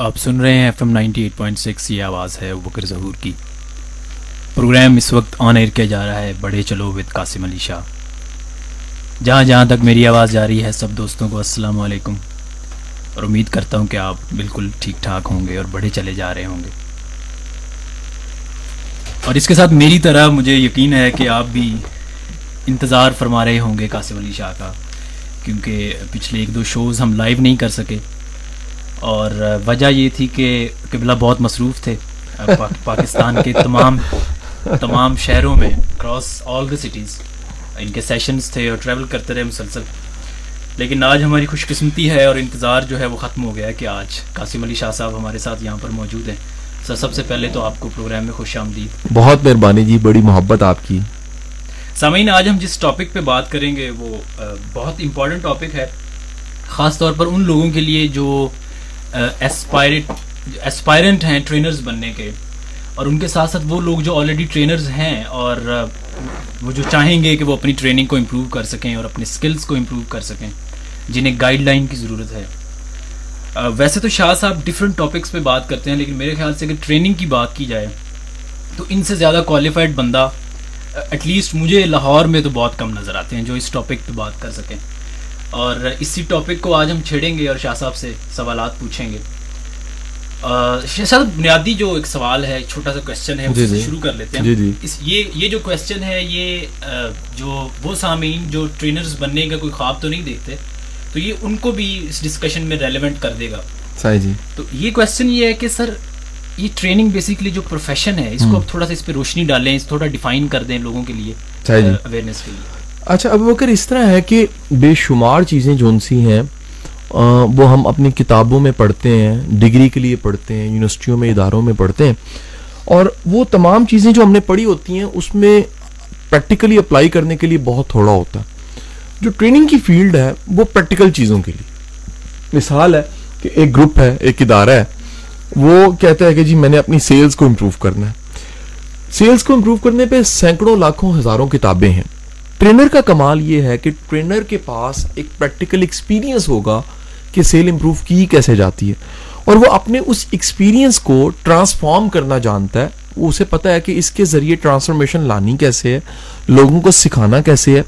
آپ سن رہے ہیں F M ninety eight point six, یہ آواز ہے بکر ظہور کی۔ پروگرام اس وقت آن ایئر کیا جا رہا ہے بڑے چلو وت قاسم علی شاہ۔ جہاں جہاں تک میری آواز جا رہی ہے، سب دوستوں کو السلام علیکم۔ اور امید کرتا ہوں کہ آپ بالکل ٹھیک ٹھاک ہوں گے اور بڑے چلے جا رہے ہوں گے۔ اور اس کے ساتھ میری طرح مجھے یقین ہے کہ آپ بھی انتظار فرما رہے ہوں گے قاسم علی شاہ کا، کیونکہ پچھلے ایک دو شوز ہم لائیو نہیں کر سکے۔ اور وجہ یہ تھی کہ قبلہ بہت مصروف تھے پاکستان کے تمام تمام شہروں میں across all the cities in کے سیشنز تھے اور ٹریول کرتے رہے مسلسل۔ لیکن آج ہماری خوش قسمتی ہے اور انتظار جو ہے وہ ختم ہو گیا ہے کہ آج قاسم علی شاہ صاحب ہمارے ساتھ یہاں پر موجود ہیں۔ سر سب سے پہلے تو آپ کو پروگرام میں خوش آمدید۔ بہت مہربانی جی بڑی محبت آپ کی۔ سامعین آج ہم جس ٹاپک پہ بات کریں گے وہ بہت امپورٹنٹ ٹاپک ہے۔ خاص طور پر ان لوگوں کے لیے جو اسپائرنٹ ہیں ٹرینرز بننے کے۔ اور ان کے ساتھ ساتھ وہ لوگ جو آلریڈی ٹرینرز ہیں اور وہ جو چاہیں گے کہ وہ اپنی ٹریننگ کو امپروو کر سکیں اور اپنے اسکلس کو امپروو کر سکیں، جنہیں گائیڈ لائن کی ضرورت ہے۔ ویسے تو شاہ صاحب ڈفرینٹ ٹاپکس پہ بات کرتے ہیں، لیکن میرے خیال سے اگر ٹریننگ کی بات کی جائے، تو ان سے زیادہ کوالیفائڈ بندہ ایٹ لیسٹ مجھے لاہور میں تو بہت کم نظر آتے ہیں جو اس ٹاپک پہ بات کر سکیں۔ اور اسی ٹاپک کو آج ہم چھیڑیں گے اور شاہ صاحب سے سوالات پوچھیں گے۔ شاہ صاحب بنیادی جو ایک سوال ہے چھوٹا سا کوشچن ہے اس سے شروع کر لیتے ہیں۔ اس یہ یہ جو کوشچن ہے یہ جو وہ سامعین جو ٹرینرز بننے کا کوئی خواب تو نہیں دیکھتے تو یہ ان کو بھی اس ڈسکشن میں ریلیونٹ کر دے گا۔ جی۔ تو یہ کوشچن یہ ہے کہ سر یہ ٹریننگ بیسکلی جو پروفیشن ہے اس کو اب تھوڑا سا اس پہ روشنی ڈالیں تھوڑا ڈیفائن کر دیں لوگوں کے لیے اویئرنیس کے لیے۔ اچھا اب وکر اس طرح ہے کہ بے شمار چیزیں جون سی ہیں وہ ہم اپنی کتابوں میں پڑھتے ہیں، ڈگری کے لیے پڑھتے ہیں، یونیورسٹیوں میں، اداروں میں پڑھتے ہیں، اور وہ تمام چیزیں جو ہم نے پڑھی ہوتی ہیں، اس میں پریکٹیکلی اپلائی کرنے کے لیے بہت تھوڑا ہوتا ہے۔ جو ٹریننگ کی فیلڈ ہے، وہ پریکٹیکل چیزوں کے لیے۔ مثال ہے کہ ایک گروپ ہے، ایک ادارہ ہے، وہ کہتا ہے کہ جی میں نے اپنی سیلز کو امپروو کرنا ہے۔ سیلز کو امپروو کرنے پہ سینکڑوں، لاکھوں، ہزاروں کتابیں ہیں۔ ٹرینر کا کمال یہ ہے کہ ٹرینر کے پاس ایک پریکٹیکل ایکسپیرینس ہوگا کہ سیل امپروو کی کیسے جاتی ہے۔ اور وہ اپنے اس ایکسپیرینس کو ٹرانسفارم کرنا جانتا ہے۔ وہ اسے پتا ہے کہ اس کے ذریعے ٹرانسفارمیشن لانی کیسے ہے، لوگوں کو سکھانا کیسے ہے۔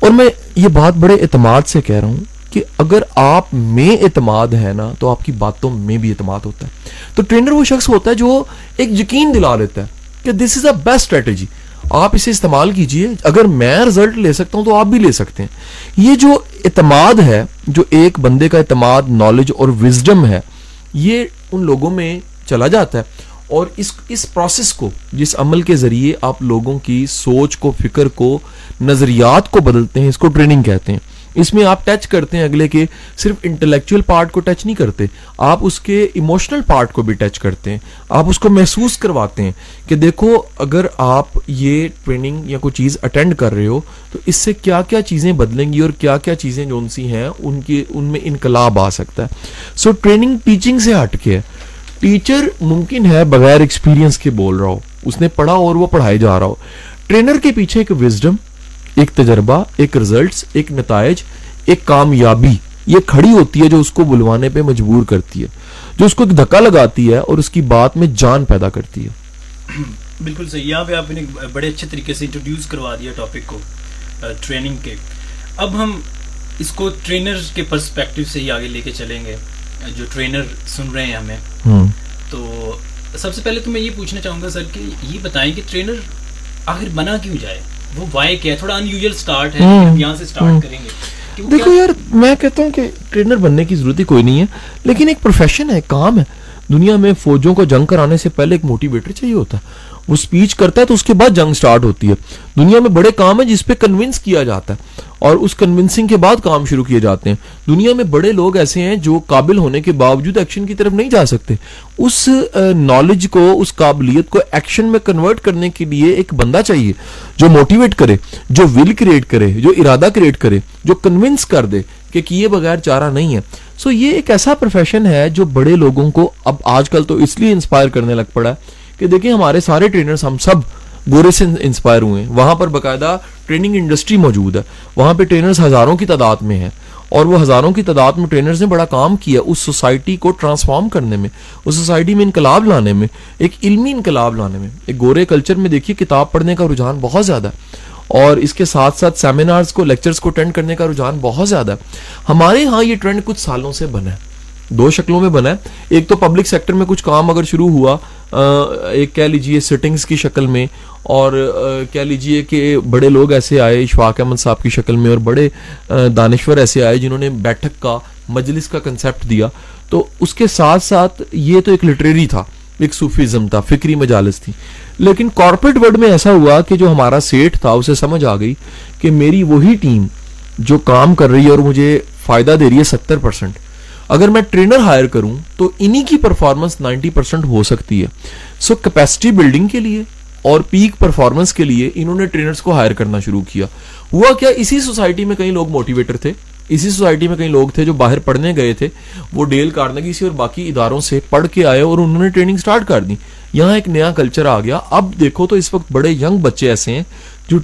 اور میں یہ بات بڑے اعتماد سے کہہ رہا ہوں کہ اگر آپ میں اعتماد ہے نا، تو آپ کی باتوں میں بھی اعتماد ہوتا ہے۔ تو ٹرینر وہ شخص ہوتا ہے جو ایک یقین دلا لیتا ہے کہ دس از اے بیسٹ اسٹریٹجی آپ اسے استعمال کیجیے۔ اگر میں رزلٹ لے سکتا ہوں تو آپ بھی لے سکتے ہیں۔ یہ جو اعتماد ہے، جو ایک بندے کا اعتماد نالج اور وزڈم ہے، یہ ان لوگوں میں چلا جاتا ہے۔ اور اس اس پروسیس کو، جس عمل کے ذریعے آپ لوگوں کی سوچ کو، فکر کو، نظریات کو بدلتے ہیں، اس کو ٹریننگ کہتے ہیں۔ اس میں آپ ٹچ کرتے ہیں اگلے کے، صرف انٹلیکچوئل پارٹ کو ٹچ نہیں کرتے، آپ اس کے ایموشنل پارٹ کو بھی ٹچ کرتے ہیں، آپ اس کو محسوس کرواتے ہیں کہ دیکھو، اگر آپ یہ ٹریننگ یا کوئی چیز اٹینڈ کر رہے ہو، تو اس سے کیا کیا چیزیں بدلیں گی اور کیا کیا چیزیں جو سی ہیں، ان کی ان میں انقلاب آ سکتا ہے۔ سو ٹریننگ ٹیچنگ سے ہٹ کے ہے ٹیچر ممکن ہے بغیر ایکسپیرینس کے بول رہا ہو، اس نے پڑھا اور وہ پڑھائے جا رہا ہو۔ ٹرینر کے پیچھے ایک وزڈم ایک تجربہ ایک ریزلٹس ایک نتائج ایک کامیابی یہ کھڑی ہوتی ہے جو اس کو بلوانے پہ مجبور کرتی ہے جو اس کو ایک دھکا لگاتی ہے اور اس کی بات میں جان پیدا کرتی ہے۔ بالکل صحیح یہاں پہ آپ نے بڑے اچھے طریقے سے انٹروڈیوس کروا دیا ٹاپک کو ٹریننگ کے۔ اب ہم اس کو ٹرینر کے پرسپیکٹو سے ہی آگے لے کے چلیں گے۔ جو ٹرینر سن رہے ہیں ہمیں۔ تو سب سے پہلے تو میں یہ پوچھنا چاہوں گا سر کہ یہ بتائیں کہ ٹرینر آخر بنا کیوں جائے؟ وہ وائی کیا تھوڑا ان یوزل سٹارٹ ہے یہاں سے سٹارٹ کریں گے۔ دیکھو یار میں کہتا ہوں کہ ٹرینر بننے کی ضرورت ہی کوئی نہیں ہے لیکن ایک پروفیشن ہے کام ہے۔ دنیا میں فوجوں کو جنگ کرانے سے پہلے ایک موٹیویٹر چاہیے ہوتا ہے۔ وہ سپیچ کرتا ہے تو اس کے بعد جنگ سٹارٹ ہوتی ہے۔ دنیا میں بڑے کام ہیں جس پہ کنونس کیا جاتا ہے اور اس کنونسنگ کے بعد کام شروع کیے جاتے ہیں۔ دنیا میں بڑے لوگ ایسے ہیں جو قابل ہونے کے باوجود ایکشن کی طرف نہیں جا سکتے۔ اس نالج کو، اس قابلیت کو ایکشن میں کنورٹ کرنے کے لیے ایک بندہ چاہیے جو موٹیویٹ کرے، جو ول کریٹ کرے، جو ارادہ کریٹ کرے، جو کنونس کر دے کہ کیے بغیر چارہ نہیں ہے۔ سو یہ ایک ایسا پروفیشن ہے جو بڑے لوگوں کو اب آج کل تو اس لیے انسپائر کرنے لگ پڑا ہے کہ دیکھیں ہمارے سارے ٹرینرز ہم سب گورے سے انسپائر ہوئے ہیں۔ وہاں پر باقاعدہ ٹریننگ انڈسٹری موجود ہے۔ وہاں پہ ٹرینرز ہزاروں کی تعداد میں ہیں۔ اور وہ ہزاروں کی تعداد میں ٹرینرز نے بڑا کام کیا اس سوسائٹی کو ٹرانسفارم کرنے میں، اس سوسائٹی میں انقلاب لانے میں، ایک علمی انقلاب لانے میں۔ ایک گورے کلچر میں دیکھیے کتاب پڑھنے کا رجحان بہت زیادہ ہے۔ اور اس کے ساتھ ساتھ سیمینارز کو لیکچرز کو اٹینڈ کرنے کا رجحان بہت زیادہ ہے۔ ہمارے ہاں یہ ٹرینڈ کچھ سالوں سے بنا ہے۔ دو شکلوں میں بنا ہے۔ ایک تو پبلک سیکٹر میں کچھ کام اگر شروع ہوا ایک کہہ لیجیے سٹنگز کی شکل میں، اور کہہ لیجیے کہ بڑے لوگ ایسے آئے اشفاق احمد صاحب کی شکل میں، اور بڑے دانشور ایسے آئے جنہوں نے بیٹھک کا، مجلس کا کنسیپٹ دیا۔ تو اس کے ساتھ ساتھ یہ تو ایک لٹریری تھا، ایک صوفیزم تھا، فکری مجالس تھی لیکن کارپوریٹ ورڈ میں ایسا ہوا کہ جو ہمارا سیٹ تھا، اسے سمجھ آ گئی کہ میری وہی ٹیم جو کام کر رہی ہے اور مجھے فائدہ دے رہی ہے ستر پرسنٹ اگر میں ٹرینر ہائر کروں تو انہی کی پرفارمنس نائنٹی پرسنٹ ہو سکتی ہے۔ سو کیپیسٹی بلڈنگ کے لیے اور پیک پرفارمنس کے لیے انہوں نے ٹرینرز کو ہائر کرنا شروع کیا۔ ہوا کیا اسی سوسائٹی میں کئی لوگ موٹیویٹر تھے؟ اسی سوسائٹی میں کئی لوگ تھے جو باہر پڑھنے گئے تھے۔ وہ ڈیل کارنگی سے اور باقی اداروں سے پڑھ کے آئے اور انہوں نے ٹریننگ سٹارٹ کر دی۔ یہاں ایک نیا کلچر آ گیا۔ اب دیکھو تو اس وقت بڑے ینگ بچے ایسے ہیں جو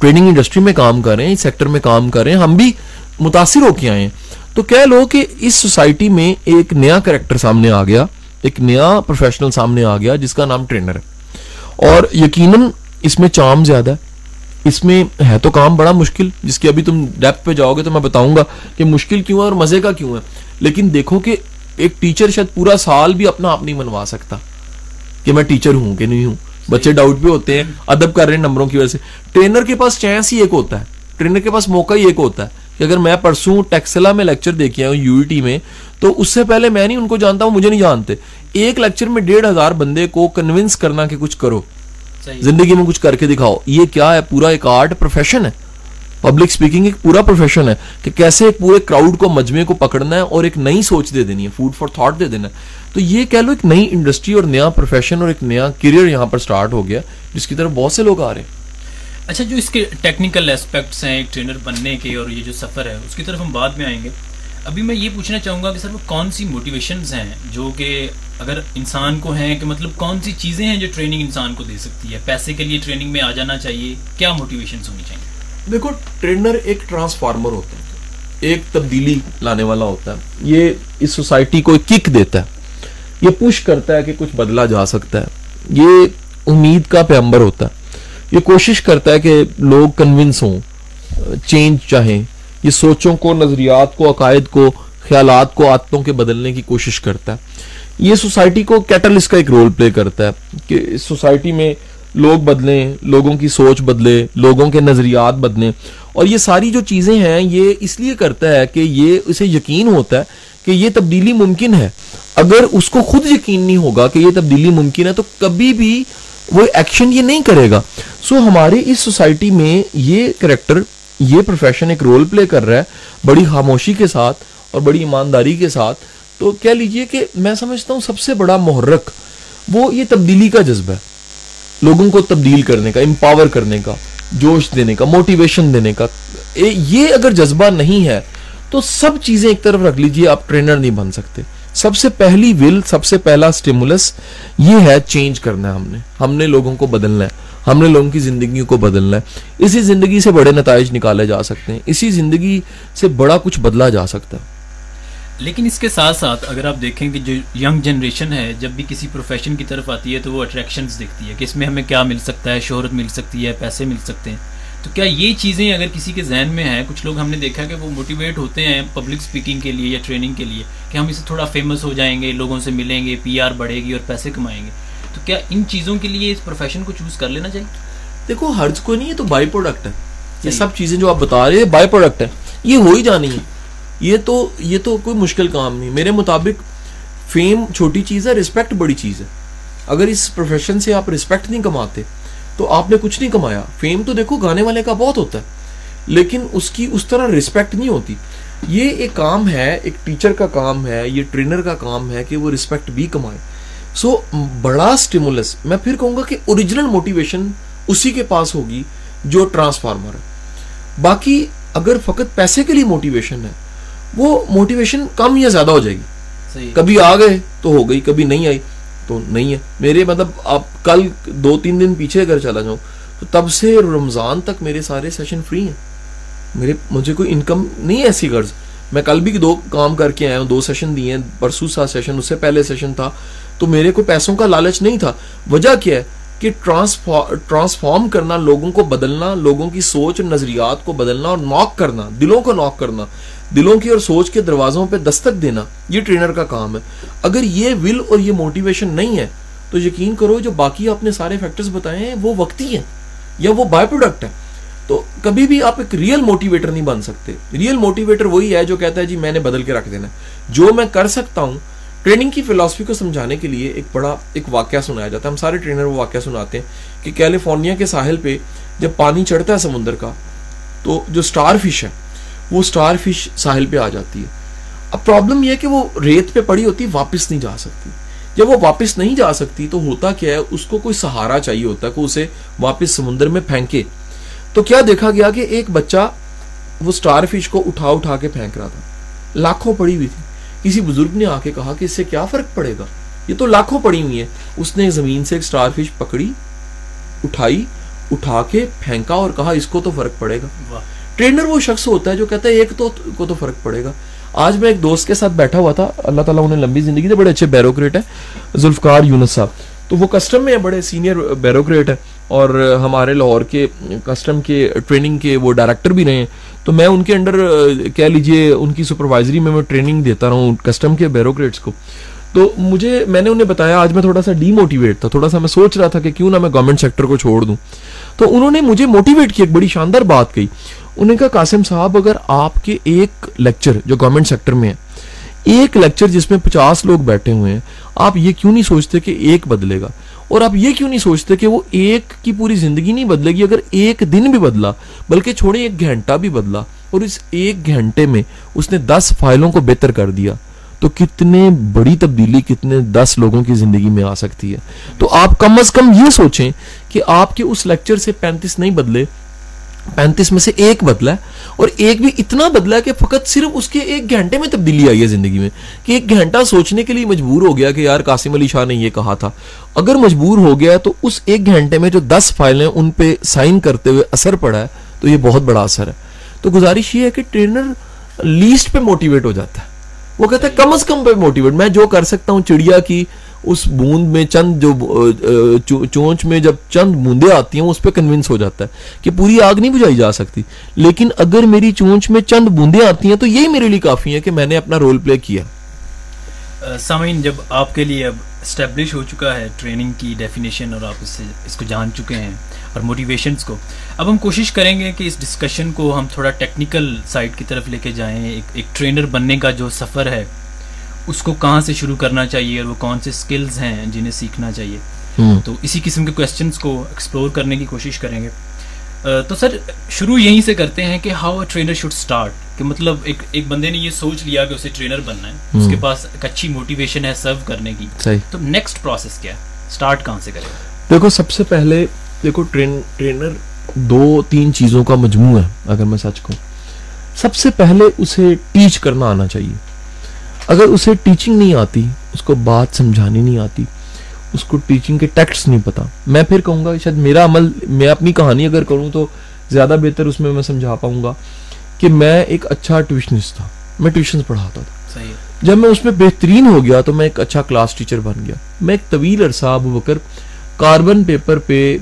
ٹریننگ انڈسٹری میں کام کر رہے ہیں، اس سیکٹر میں کام کر رہے ہیں۔ ہم بھی متاثر ہو کے آئے ہیں۔ تو کہہ لو کہ اس سوسائٹی میں ایک نیا کریکٹر سامنے آ گیا، ایک نیا پروفیشنل سامنے آ گیا جس کا نام ٹرینر ہے۔ اور یقیناً اس میں چام زیادہ ہے۔ اس میں ہے تو کام بڑا مشکل، جس کی ابھی تم ڈیپتھ پہ جاؤ گے تو میں بتاؤں گا کہ مشکل کیوں ہے اور مزے کا کیوں ہے۔ لیکن دیکھو کہ ایک ٹیچر شاید پورا سال بھی اپنا آپ نہیں منوا سکتا کہ میں ٹیچر ہوں کہ نہیں ہوں۔ بچے ڈاؤٹ بھی ہوتے ہیں، ادب کر رہے ہیں نمبروں کی وجہ سے۔ ٹرینر کے پاس چانس ہی ایک ہوتا ہے۔ ٹرینر کے پاس موقع ہی ایک ہوتا ہے۔ کہ اگر میں پرسوں ٹیکسلا میں لیکچر آیا ہوں یو ٹی میں تو اس سے پہلے میں نہیں ان کو جانتا ہوں مجھے نہیں جانتے۔ ایک لیکچر میں ڈیڑھ ہزار بندے کو کنونس کرنا کہ کچھ کرو۔ زندگی میں کچھ کر کے دکھاؤ۔ یہ کیا ہے؟ پورا ایک آرٹ پروفیشن ہے۔ پبلک سپیکنگ ایک پورا پروفیشن ہے۔ کہ کیسے ایک پورے کراؤڈ کو مجمے کو پکڑنا ہے اور ایک نئی سوچ دے دینی ہے فوڈ فار تھاٹ دے دینا ہے۔ تو یہ کہہ لو ایک نئی انڈسٹری اور نیا پروفیشن اور ایک نیا کیریئر یہاں پر سٹارٹ ہو گیا جس کی طرف بہت سے لوگ آ رہے ہیں۔ اچھا جو اس کے ٹیکنیکل اسپیکٹس ہیں، ایک ٹرینر بننے کے اور یہ جو سفر ہے، اس کی طرف ہم بعد میں آئیں گے۔ ابھی میں یہ پوچھنا چاہوں گا کہ سر، وہ کون سی موٹیویشنز ہیں جو کہ اگر انسان کو ہیں، کہ مطلب کون سی چیزیں ہیں جو ٹریننگ انسان کو دے سکتی ہے؟ پیسے کے لیے ٹریننگ میں آ جانا چاہیے، کیا موٹیویشنز ہونی چاہیے؟ دیکھو ٹرینر ایک ٹرانسفارمر ہوتا ہے، ایک تبدیلی لانے والا ہوتا ہے۔ یہ اس سوسائٹی کو ایک کک دیتا ہے۔ یہ پش کرتا ہے کہ کچھ بدلا جا سکتا ہے۔ یہ امید کا پیمبر ہوتا ہے۔ یہ کوشش کرتا ہے کہ لوگ کنونس ہوں چینج چاہیں۔ یہ سوچوں کو، نظریات کو، عقائد کو، خیالات کو، عادتوں کے بدلنے کی کوشش کرتا ہے۔ یہ سوسائٹی کو کیٹلس کا ایک رول پلے کرتا ہے کہ اس سوسائٹی میں لوگ بدلیں، لوگوں کی سوچ بدلے، لوگوں کے نظریات بدلیں۔ اور یہ ساری جو چیزیں ہیں، یہ اس لیے کرتا ہے کہ یہ اسے یقین ہوتا ہے کہ یہ تبدیلی ممکن ہے۔ اگر اس کو خود یقین نہیں ہوگا کہ یہ تبدیلی ممکن ہے، تو کبھی بھی وہ ایکشن یہ نہیں کرے گا۔ سو ہمارے اس سوسائٹی میں یہ کریکٹر یہ پروفیشن ایک رول پلے کر رہا ہے بڑی خاموشی کے ساتھ اور بڑی ایمانداری کے ساتھ۔ تو کہہ لیجیے کہ میں سمجھتا ہوں سب سے بڑا محرک وہ یہ تبدیلی کا جذبہ ہے۔ لوگوں کو تبدیل کرنے کا امپاور کرنے کا، جوش دینے کا موٹیویشن دینے کا۔ یہ اگر جذبہ نہیں ہے تو سب چیزیں ایک طرف رکھ لیجیے، آپ ٹرینر نہیں بن سکتے۔ سب سے پہلی ول سب سے پہلا سٹیمولس یہ ہے چینج کرنا ہے ہم نے۔ ہم نے لوگوں کو بدلنا ہے۔ ہم نے لوگوں کی زندگیوں کو بدلنا ہے۔ اسی زندگی سے بڑے نتائج نکالے جا سکتے ہیں۔ اسی زندگی سے بڑا کچھ بدلا جا سکتا ہے۔ لیکن اس کے ساتھ ساتھ اگر آپ دیکھیں کہ جو ینگ جنریشن ہے، جب بھی کسی پروفیشن کی طرف آتی ہے تو وہ اٹریکشنز دیکھتی ہے کہ اس میں ہمیں کیا مل سکتا ہے، شہرت مل سکتی ہے، پیسے مل سکتے ہیں۔ تو کیا یہ چیزیں اگر کسی کے ذہن میں ہیں کچھ لوگ ہم نے دیکھا کہ وہ موٹیویٹ ہوتے ہیں پبلک اسپیکنگ کے لیے یا ٹریننگ کے لیے کہ ہم اسے تھوڑا فیمس ہو جائیں گے لوگوں سے ملیں گے پی آر بڑھے گی اور پیسے کمائیں گے۔ تو کیا ان چیزوں کے لیے اس پروفیشن کو چوز کر لینا چاہیے؟ دیکھو حرج کوئی نہیں ہے تو بائی پروڈکٹ ہے۔ یہ سب چیزیں جو آپ بتا رہے ہیں بائی پروڈکٹ ہے یہ ہو ہی جانی ہے یہ تو یہ تو کوئی مشکل کام نہیں۔ میرے مطابق فیم چھوٹی چیز ہے رسپیکٹ بڑی چیز ہے۔ اگر اس پروفیشن سے آپ رسپیکٹ نہیں کماتے تو آپ نے کچھ نہیں کمایا۔ فیم تو دیکھو گانے والے کا بہت ہوتا ہے لیکن اس کی اس طرح رسپیکٹ نہیں ہوتی۔ یہ ایک کام ہے ایک ٹیچر کا کام ہے یہ ٹرینر کا کام ہے کہ وہ رسپیکٹ بھی کمائے۔ سو بڑا سٹیمولس میں پھر کہوں گا کہ اوریجنل موٹیویشن اسی کے پاس ہوگی جو ٹرانسفارمر ہے۔ باقی اگر فقط پیسے کے لیے موٹیویشن ہے وہ موٹیویشن کم یا زیادہ ہو جائے گی۔ کبھی آ گئے تو ہو گئی کبھی نہیں آئی تو نہیں ہے۔ میرے مطلب آپ کل دو تین دن پیچھے اگر چلا جاؤں، تو تب سے رمضان تک میرے سارے سیشن فری ہیں۔ میرے، مجھے کوئی انکم نہیں ہے ایسی غرض۔ میں کل بھی دو کام کر کے آیا ہوں، دو سیشن دیے ہیں، پرسوں سا سیشن اس سے پہلے سیشن تھا۔ تو میرے کو پیسوں کا لالچ نہیں تھا۔ وجہ کیا ہے؟ کہ ٹرانسفارم کرنا، لوگوں کو بدلنا، لوگوں کی سوچ اور نظریات کو بدلنا اور ناک کرنا، دلوں کو ناک کرنا، دلوں کی اور سوچ کے دروازوں پہ دستک دینا، یہ ٹرینر کا کام ہے۔ اگر یہ ول اور یہ موٹیویشن نہیں ہے تو یقین کرو جو باقی آپ نے سارے فیکٹرز بتائے ہیں، وہ وقتی ہیں یا وہ بائی پروڈکٹ ہے تو کبھی بھی آپ ایک ریئل موٹیویٹر نہیں بن سکتے۔ ریئل موٹیویٹر وہی ہے جو کہتا ہے جی میں نے بدل کے رکھ دینا جو میں کر سکتا ہوں ٹریننگ کی فلاسفی کو سمجھانے کے لیے ایک بڑا ایک واقعہ سنایا جاتا ہے۔ ہم سارے ٹرینر وہ واقعہ سناتے ہیں کہ کیلیفورنیا کے ساحل پہ جب پانی چڑھتا ہے سمندر کا، تو جو سٹار فش ہے، وہ سٹار فش ساحل پہ آ جاتی ہے۔ اب پرابلم یہ ہے کہ وہ ریت پہ پڑی ہوتی، واپس نہیں جا سکتی۔ جب وہ واپس نہیں جا سکتی تو ہوتا کیا ہے اس کو کوئی سہارا چاہیے ہوتا ہے کہ اسے واپس سمندر میں پھینکے۔ تو کیا دیکھا گیا کہ ایک بچہ وہ سٹار فش کو اٹھا اٹھا کے پھینک رہا تھا۔ لاکھوں پڑی ہوئی تھی۔ کسی بزرگ نے آ کے کہا کہ اس سے کیا فرق پڑے گا؟ یہ تو لاکھوں پڑی ہوئی ہیں۔ اس نے زمین سے ایک سٹار فش پکڑی اٹھائی اٹھا کے پھینکا اور کہا اس کو تو فرق پڑے گا۔ ٹرینر وہ شخص ہوتا ہے جو کہتا ہے ایک تو کو تو فرق پڑے گا۔ آج میں ایک دوست کے ساتھ بیٹھا ہوا تھا۔ اللہ تعالیٰ انہیں لمبی زندگی دے بڑے اچھے بیروکریٹ ہیں، ذوالفقار یونس صاحب۔ تو وہ کسٹم میں بڑے سینئر بیروکریٹ ہیں۔ اور ہمارے لاہور کے کسٹم کے ٹریننگ کے وہ ڈائریکٹر بھی رہے ہیں۔ تو میں ان کے انڈر کہہ لیجیے، ان کی سپروائزری میں میں ٹریننگ دیتا رہا ہوں کسٹم کے بیروکریٹس کو۔ تو مجھے، میں نے انہیں بتایا، آج میں تھوڑا سا ڈی موٹیویٹ تھا۔ تھوڑا سا میں سوچ رہا تھا کہ کیوں نہ میں گورنمنٹ سیکٹر کو چھوڑ دوں۔ تو انہوں نے مجھے موٹیویٹ کی، ایک بڑی شاندار بات کہی۔ انہوں نے کہا قاسم صاحب، اگر آپ کے ایک لیکچر جو گورنمنٹ سیکٹر میں ہے، ایک لیکچر جس میں پچاس لوگ بیٹھے ہوئے ہیں، آپ یہ کیوں نہیں سوچتے کہ ایک بدلے گا؟ اور آپ یہ کیوں نہیں سوچتے کہ وہ ایک کی پوری زندگی نہیں بدلے گی، اگر ایک دن بھی بدلا، بلکہ چھوڑے ایک گھنٹہ بھی بدلا، اور اس ایک گھنٹے میں اس نے دس فائلوں کو بہتر کر دیا، تو کتنے بڑی تبدیلی، کتنے دس لوگوں کی زندگی میں آ سکتی ہے؟ تو آپ کم از کم یہ سوچیں کہ آپ کے اس لیکچر سے پینتیس نہیں بدلے پینتیس میں سے ایک بدلا ہے اور ایک بھی اتنا بدلا ہے کہ فقط صرف اس کے ایک گھنٹے میں تبدیلی آئی ہے زندگی میں کہ ایک گھنٹہ سوچنے کے لیے مجبور ہو گیا کہ یار قاسم علی شاہ نے یہ کہا تھا۔ اگر مجبور ہو گیا تو اس ایک گھنٹے میں جو دس فائلیں ان پہ سائن کرتے ہوئے اثر پڑا ہے تو یہ بہت بڑا اثر ہے۔ تو گزارش یہ ہے کہ ٹرینر لیسٹ پہ موٹیویٹ ہو جاتا ہے۔ وہ کہتا ہے کم از کم پہ موٹیویٹ، میں جو کر سکتا ہوں چڑیا کی اس بوند میں چند جو چونچ میں جب چند بوندیں آتی ہیں اس پہ کنونس ہو جاتا ہے کہ پوری آگ نہیں بجھائی جا سکتی۔ لیکن اگر میری چونچ میں چند بوندیں آتی ہیں، تو یہی میرے لیے کافی ہے کہ میں نے اپنا رول پلے کیا۔ سامعین، جب آپ کے لیے اب اسٹیبلش ہو چکا ہے ٹریننگ کی ڈیفینیشن اور آپ اس سے، اس کو جان چکے ہیں اور موٹیویشنس کو، اب ہم کوشش کریں گے کہ اس ڈسکشن کو ہم تھوڑا ٹیکنیکل سائڈ کی طرف لے کے جائیں، ایک ایک ٹرینر بننے کا جو سفر ہے۔ اس کو کہاں سے شروع کرنا چاہیے اور وہ کون سے سکلز ہیں جنہیں سیکھنا چاہیے؟ تو اسی قسم کے کوشچنس کو ایکسپلور کرنے کی کوشش کریں گے۔ تو سر شروع یہیں سے کرتے ہیں کہ how a trainer should start کہ مطلب ایک ایک بندے نے یہ سوچ لیا کہ اسے ٹرینر بننا ہے اس کے پاس ایک اچھی موٹیویشن ہے سرو کرنے کی۔ تو نیکسٹ پروسیس کیا ہے؟ اسٹارٹ کہاں سے کرے دیکھو سب سے پہلے دیکھو ٹرینر دو تین چیزوں کا مجموع ہے اگر میں سچ کہوں۔ سب سے پہلے اسے ٹیچ کرنا آنا چاہیے۔ اگر اسے ٹیچنگ نہیں آتی اس کو بات سمجھانی نہیں آتی اس کو ٹیچنگ کے ٹیکسٹ نہیں پتا۔ میں پھر کہوں گا شاید میرا عمل میں اپنی کہانی اگر کروں تو زیادہ بہتر اس میں میں سمجھا پاؤں گا کہ میں ایک اچھا ٹیوشنسٹ تھا۔ میں ٹیوشن پڑھاتا تھا۔ جب میں اس میں بہترین ہو گیا تو میں ایک اچھا کلاس ٹیچر بن گیا۔ میں ایک طویل عرصہ ابو بکر کاربن پیپر پہ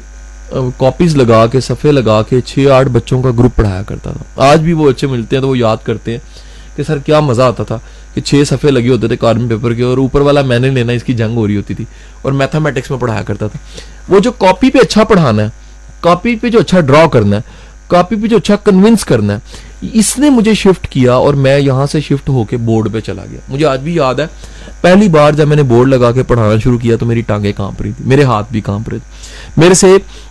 کاپیز لگا کے صفحے لگا کے چھ آٹھ بچوں کا گروپ پڑھایا کرتا تھا۔ آج بھی وہ اچھے ملتے ہیں تو وہ یاد کرتے ہیں کہ سر کیا مزہ آتا تھا۔ کہ چھ صفحے لگے ہوتے تھے کاربن پیپر کے اور اوپر والا میں نے لینا، اس کی جنگ ہو رہی ہوتی تھی اور میتھمیٹکس میں پڑھایا کرتا تھا۔ وہ جو کاپی پہ اچھا پڑھانا ہے کاپی پہ جو اچھا ڈرا کرنا ہے کاپی پہ جو اچھا کنونس کرنا ہے، اس نے مجھے شفٹ کیا اور میں یہاں سے شفٹ ہو کے بورڈ پہ چلا گیا۔ مجھے آج بھی یاد ہے پہلی بار جب میں نے بورڈ لگا کے پڑھانا شروع کیا تو میری ٹانگیں کانپ رہی تھی، میرے ہاتھ بھی کانپ رہے تھے۔ میرے سے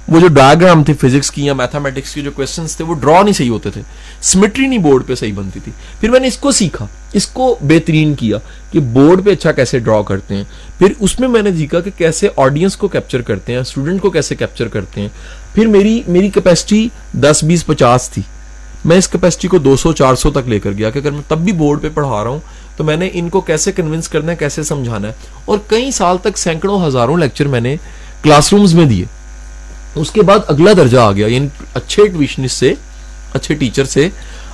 وہ جو ڈائگرام تھے فزکس کی یا میتھمیٹکس کے جو کوشچنس تھے وہ ڈرا نہیں صحیح ہوتے تھے۔ سمٹری نہیں بورڈ پہ صحیح بنتی تھی۔ پھر میں نے اس کو سیکھا، اس کو بہترین کیا کہ بورڈ پہ اچھا کیسے ڈرا کرتے ہیں۔ پھر اس میں میں نے سیکھا کہ کیسے آڈینس کو کیپچر کرتے ہیں اسٹوڈنٹ کو کیسے کیپچر کرتے ہیں۔ پھر میری میری کیپیسٹی دس، بیس، پچاس تھی۔ میں اس کیپیسٹی کو دو سو، چار سو تک لے کر گیا کہ اگر میں تب بھی بورڈ پہ پڑھا رہا ہوں تو میں نے ان کو کیسے کنونس کرنا ہے، کیسے سمجھانا ہے؟ اور کئی سال تک سینکڑوں ہزاروں لیکچر میں نے کلاس رومز میں دیے۔ اس کے بعد اگلا درجہ آ گیا یعنی اچھے ٹیوشنسٹ سے، اچھے ٹیچر سے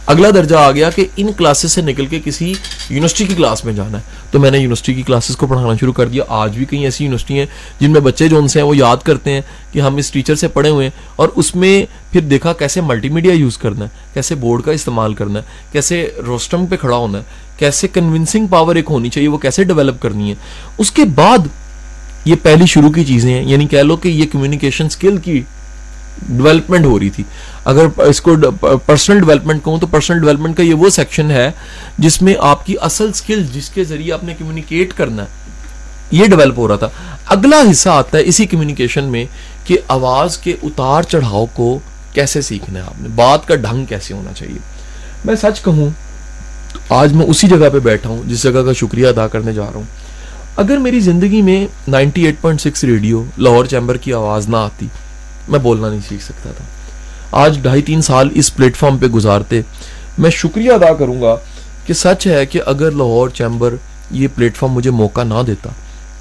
اگلا درجہ آ گیا کہ ان کلاسز سے نکل کے کسی یونیورسٹی کی کلاس میں جانا ہے۔ تو میں نے یونیورسٹی کی کلاسز کو پڑھانا شروع کر دیا۔ آج بھی کئی ایسی یونیورسٹی ہیں جن میں بچے جو ان سے ہیں وہ یاد کرتے ہیں کہ ہم اس ٹیچر سے پڑھے ہوئے ہیں اور اس میں پھر دیکھا کیسے ملٹی میڈیا یوز کرنا ہے، کیسے بورڈ کا استعمال کرنا ہے، کیسے روسٹم پہ کھڑا ہونا ہے۔ کیسے کنونسنگ پاور ایک ہونی چاہیے، وہ کیسے ڈیولپ کرنی ہے۔ اس کے بعد یہ پہلی شروع کی چیزیں ہیں یعنی کہہ لو کہ یہ کمیونیکیشن سکل کی ڈیولپمنٹ ہو رہی تھی۔ اگر اس کو پرسنل ڈیولپمنٹ کہوں تو پرسنل ڈیولپمنٹ کا یہ وہ سیکشن ہے جس میں آپ کی اصل سکل جس کے ذریعے آپ نے کمیونیکیٹ کرنا ہے، یہ ڈیولپ ہو رہا تھا۔ اگلا حصہ آتا ہے اسی کمیونیکیشن میں کہ آواز کے اتار چڑھاؤ کو کیسے سیکھنا ہے آپ نے، بات کا ڈھنگ کیسے ہونا چاہیے۔ میں سچ کہوں آج میں اسی جگہ پہ بیٹھا ہوں، جس جگہ کا شکریہ ادا کرنے جا رہا ہوں۔ اگر میری زندگی میں ninety eight point six radio Lahore chamber کی آواز نہ آتی، میں بولنا نہیں سیکھ سکتا تھا۔ آج ڈھائی تین سال اس پلیٹ فارم پہ گزارتے، میں شکریہ ادا کروں گا کہ سچ ہے کہ اگر لاہور چیمبر یہ پلیٹ فارم مجھے موقع نہ دیتا،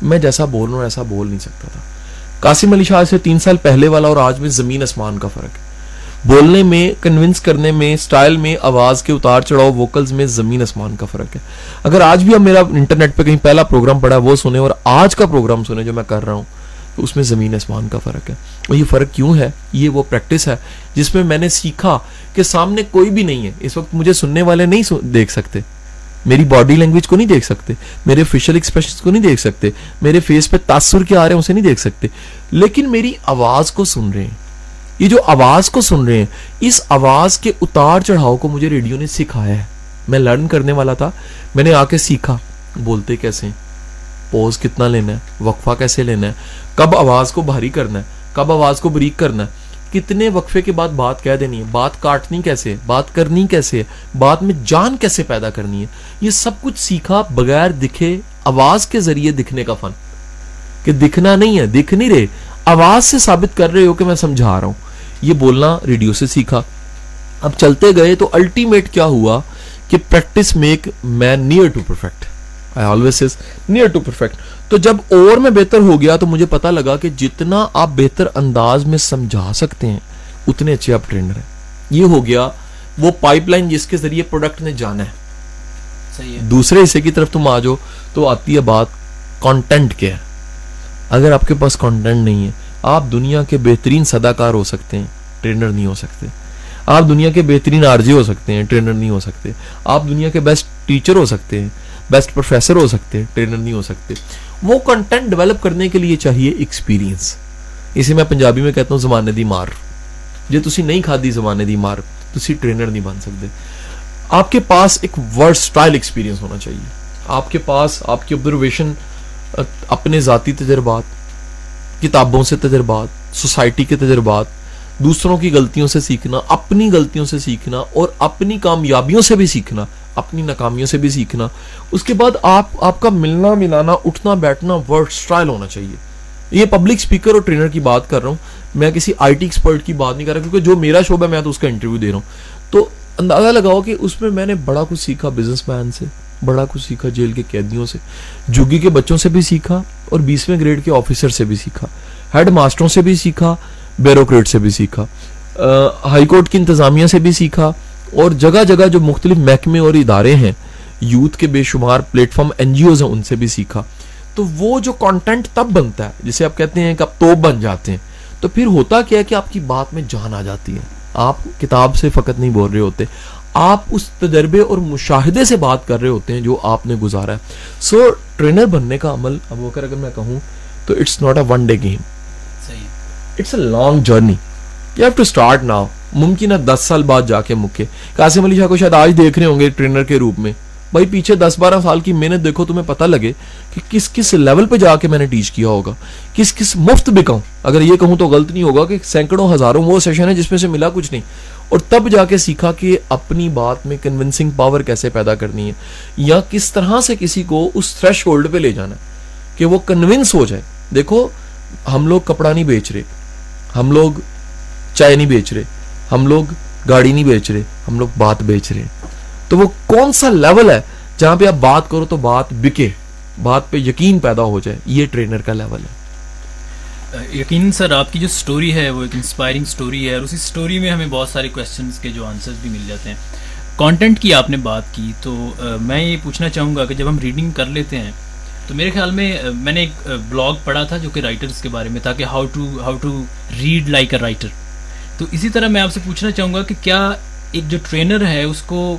میں جیسا بول رہا ہوں ایسا بول نہیں سکتا تھا۔ قاسم علی شاہ سے تین سال پہلے والا اور آج میں زمین اسمان کا فرق ہے۔ بولنے میں کنونس کرنے میں سٹائل میں، آواز کے اتار چڑھاؤ ووکلز میں زمین اسمان کا فرق ہے۔ اگر آج بھی اب میرا انٹرنیٹ پہ کہیں پہلا پروگرام پڑا وہ سنیں اور آج کا پروگرام سنیں جو میں کر رہا ہوں، تو اس میں زمین اسمان کا فرق ہے۔ اور یہ فرق کیوں ہے؟ یہ وہ پریکٹس ہے جس میں میں نے سیکھا کہ سامنے کوئی بھی نہیں ہے۔ اس وقت مجھے سننے والے نہیں دیکھ سکتے۔ میری باڈی لینگویج کو نہیں دیکھ سکتے۔ میرے فیشل ایکسپریشن کو نہیں دیکھ سکتے۔ میرے فیس پہ تاثر کیا آ رہے ہیں، اسے نہیں دیکھ سکتے۔ لیکن میری آواز کو سن رہے ہیں۔ یہ جو آواز کو سن رہے ہیں، اس آواز کے اتار چڑھاؤ کو مجھے ریڈیو نے سکھایا ہے۔ میں لرن کرنے والا تھا، میں نے آ کے سیکھا۔ بولتے کیسے ہیں؟ پوز کتنا لینا ہے؟ وقفہ کیسے لینا ہے؟ کب آواز کو بھاری کرنا ہے؟ کب آواز کو بریک کرنا ہے؟ کتنے وقفے کے بعد بات کہہ دینی ہے؟ بات کاٹنی کیسے بات کرنی کیسے بات میں جان کیسے پیدا کرنی ہے؟ یہ سب کچھ سیکھا بغیر دکھے آواز کے ذریعے دکھنے کا فن۔ کہ دکھنا نہیں ہے، دکھ نہیں رہے۔ آواز سے ثابت کر رہے ہو کہ میں سمجھا رہا ہوں۔ یہ بولنا ریڈیو سے سیکھا۔ اب چلتے گئے تو الٹیمیٹ کیا ہوا کہ practice make man near to perfect I always near to perfect تو جب اور میں بہتر ہو گیا تو مجھے پتا لگا کہ جتنا آپ بہتر انداز میں سمجھا سکتے ہیں اتنے اچھے آپ ٹرینر ہیں۔ یہ ہو گیا وہ پائپ لائن جس کے ذریعے پروڈکٹ نے جانا ہے۔ دوسرے حصے کی طرف تم آ جاؤ تو آتی ہے بات کانٹینٹ ہے اگر آپ کے پاس کانٹینٹ نہیں ہے آپ دنیا کے بہترین صداکار ہو سکتے ہیں، ٹرینر نہیں ہو سکتے۔ آپ دنیا کے بہترین آرجی ہو سکتے ہیں، ٹرینر نہیں ہو سکتے۔ آپ دنیا کے بیسٹ ٹیچر ہو سکتے ہیں بیسٹ پروفیسر ہو سکتے ہیں، ٹرینر نہیں ہو سکتے۔ وہ کنٹینٹ ڈیولپ کرنے کے لیے چاہیے ایکسپیرینس اسے میں پنجابی میں کہتا ہوں زمانے دی مار۔ جی تھی نہیں کھادی زمانے دی مار تھی ٹرینر نہیں بن سکتے۔ آپ کے پاس ایک ورڈ سٹائل ایکسپیرینس ہونا چاہیے۔ آپ کے پاس، آپ کی آبزرویشن اپنے ذاتی تجربات کتابوں سے تجربات، سوسائٹی کے تجربات، دوسروں کی غلطیوں سے سیکھنا، اپنی غلطیوں سے سیکھنا اور اپنی کامیابیوں سے بھی سیکھنا، اپنی ناکامیوں سے بھی سیکھنا۔ اس کے بعد آپ آپ کا ملنا، ملانا، اٹھنا، بیٹھنا ورڈ سٹائل ہونا چاہیے۔ یہ پبلک سپیکر اور ٹرینر کی بات کر رہا ہوں۔ میں کسی آئی ٹی ایکسپرٹ کی بات نہیں کر رہا کیونکہ جو میرا شعبہ ہے، میں تو اس کا انٹرویو دے رہا ہوں۔ تو اندازہ لگاؤ کہ اس میں میں نے بڑا کچھ سیکھا بزنس مین سے، بڑا کچھ سیکھا جیل کے قیدیوں سے، جوگی کے بچوں سے بھی سیکھا۔ اور بیسویں گریڈ کے آفیسر سے بھی سیکھا، ہیڈ ماسٹروں سے بھی سیکھا، بیروکریٹ سے بھی سیکھا ہائی کورٹ کی انتظامیہ سے بھی سیکھا، اور جگہ جگہ جو مختلف محکمے اور ادارے ہیں، یوتھ کے بے شمار platform N G Os ہیں، ان سے بھی سیکھا۔ تو وہ جو کانٹینٹ تب بنتا ہے، جسے آپ کہتے ہیں کہ آپ توپ بن جاتے ہیں، تو پھر ہوتا کیا ہے کہ آپ کی بات میں جان آ جاتی ہے۔ آپ کتاب سے فقط نہیں بول رہے ہوتے۔ آپ اس تجربے اور مشاہدے سے بات کر رہے ہوتے ہیں جو آپ نے گزارا ہے۔ سو ٹرینر بننے کا عمل اب اگر اگر میں کہوں تو it's not a one day game it's a long journey you have to start now ممکن ہے دس سال بعد جا کے مکے۔ قاسم علی شاہ کو شاید آج دیکھ رہے ہوں گے ٹرینر کے روپ میں۔ بھائی پیچھے دس بارہ سال کی محنت دیکھو تمہیں پتہ لگے کہ کس کس لیول پہ جا کے میں نے ٹیچ کیا ہوگا۔ کس کس مفت بکاؤں۔ اگر یہ کہوں تو غلط نہیں ہوگا کہ سینکڑوں ہزاروں وہ سیشن ہے جس میں سے ملا کچھ نہیں۔ اور تب جا کے سیکھا کہ اپنی بات میں کنونسنگ پاور کیسے پیدا کرنی ہے۔ یا کس طرح سے کسی کو اس تھریش ہولڈ پہ لے جانا ہے کہ وہ کنونس ہو جائے۔ دیکھو، ہم لوگ کپڑا نہیں بیچ رہے۔ ہم لوگ چائے نہیں بیچ رہے۔ ہم لوگ گاڑی نہیں بیچ رہے۔ ہم لوگ بات بیچ رہے۔ تو وہ کون سا لیول ہے جہاں پہ آپ بات کرو تو بات بکے، بات پہ یقین پیدا ہو جائے، یہ ٹرینر کا لیول ہے۔ یقین سر، آپ کی جو سٹوری ہے، وہ ایک انسپائرنگ سٹوری ہے اور اسی سٹوری میں ہمیں بہت سارے کوشچنس کے جو آنسرز بھی مل جاتے ہیں۔ کانٹینٹ کی آپ نے بات کی، تو میں یہ پوچھنا چاہوں گا کہ جب ہم ریڈنگ کر لیتے ہیں، تو میرے خیال میں میں نے ایک بلاگ پڑھا تھا جو کہ رائٹرس کے بارے میں تھا کہ how to how to read like a writer تو اسی طرح میں آپ سے پوچھنا چاہوں گا کہ کیا ایک جو ٹرینر ہے، اس کو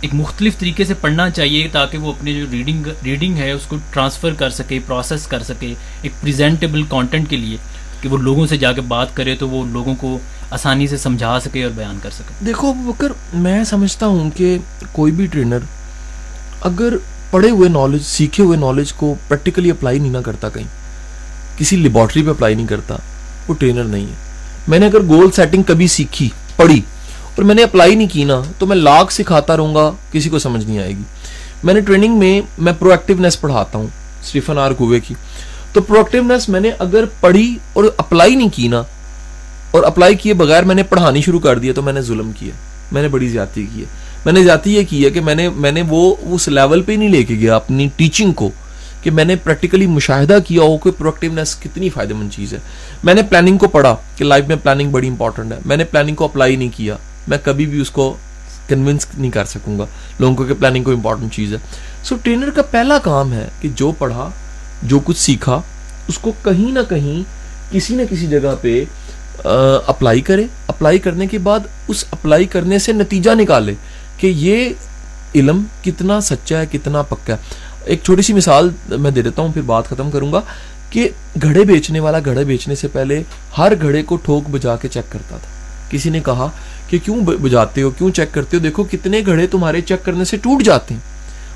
ایک مختلف طریقے سے پڑھنا چاہیے تاکہ وہ اپنے جو ریڈنگ ریڈنگ ہے، اس کو ٹرانسفر کر سکے پروسیس کر سکے ایک پریزنٹیبل کانٹینٹ کے لیے، کہ وہ لوگوں سے جا کے بات کرے تو وہ لوگوں کو آسانی سے سمجھا سکے اور بیان کر سکے۔ دیکھو بکر، میں سمجھتا ہوں کہ کوئی بھی ٹرینر اگر پڑھے ہوئے نالج سیکھے ہوئے نالج کو پریکٹیکلی اپلائی نہیں نہ کرتا کہیں۔ کسی لیبارٹری پہ اپلائی نہیں کرتا، وہ ٹرینر نہیں ہے۔ میں نے اگر گول سیٹنگ کبھی سیکھی، پڑھی اور میں نے اپلائی نہیں کی نا تو میں لاکھ سکھاتا رہوں گا کسی کو سمجھ نہیں آئے گی میں نے ٹریننگ میں میں پرو ایکٹیونیس پڑھاتا ہوں اسٹیفن آر کوے کی تو پرو ایکٹیونیس میں نے اگر پڑھی اور اپلائی نہیں کی نا اور اپلائی کیے بغیر میں نے پڑھانی شروع کر دیا تو میں نے ظلم کیا میں نے بڑی زیادتی کی ہے میں نے زیادتی یہ کی ہے کہ میں نے میں نے وہ اس لیول پہ نہیں لے کے گیا اپنی ٹیچنگ کو کہ میں نے پریکٹیکلی مشاہدہ کیا ہو کہ پروڈکٹیونیس کتنی فائدہ مند چیز ہے میں نے پلاننگ کو پڑھا کہ لائف میں پلاننگ بڑی امپورٹنٹ ہے میں نے پلاننگ کو اپلائی نہیں کیا میں کبھی بھی اس کو کنونس نہیں کر سکوں گا۔ لوگوں کو کہ پلاننگ کو امپورٹنٹ چیز ہے۔ سو ٹرینر کا پہلا کام ہے کہ جو پڑھا، جو کچھ سیکھا، اس کو کہیں نہ کہیں کسی نہ کسی جگہ پہ اپلائی کرے۔ اپلائی کرنے کے بعد اس اپلائی کرنے سے نتیجہ نکالے کہ یہ علم کتنا سچا ہے، کتنا پکا ہے۔ ایک چھوٹی سی مثال میں دے دیتا ہوں، پھر بات ختم کروں گا کہ گھڑے بیچنے والا، گھڑے بیچنے سے پہلے ہر گھڑے کو ٹھوک بجا کے چیک کرتا تھا۔ کسی نے کہا کہ کیوں بجاتے ہو، کیوں چیک کرتے ہو؟ دیکھو کتنے گھڑے تمہارے چیک کرنے سے ٹوٹ جاتے ہیں۔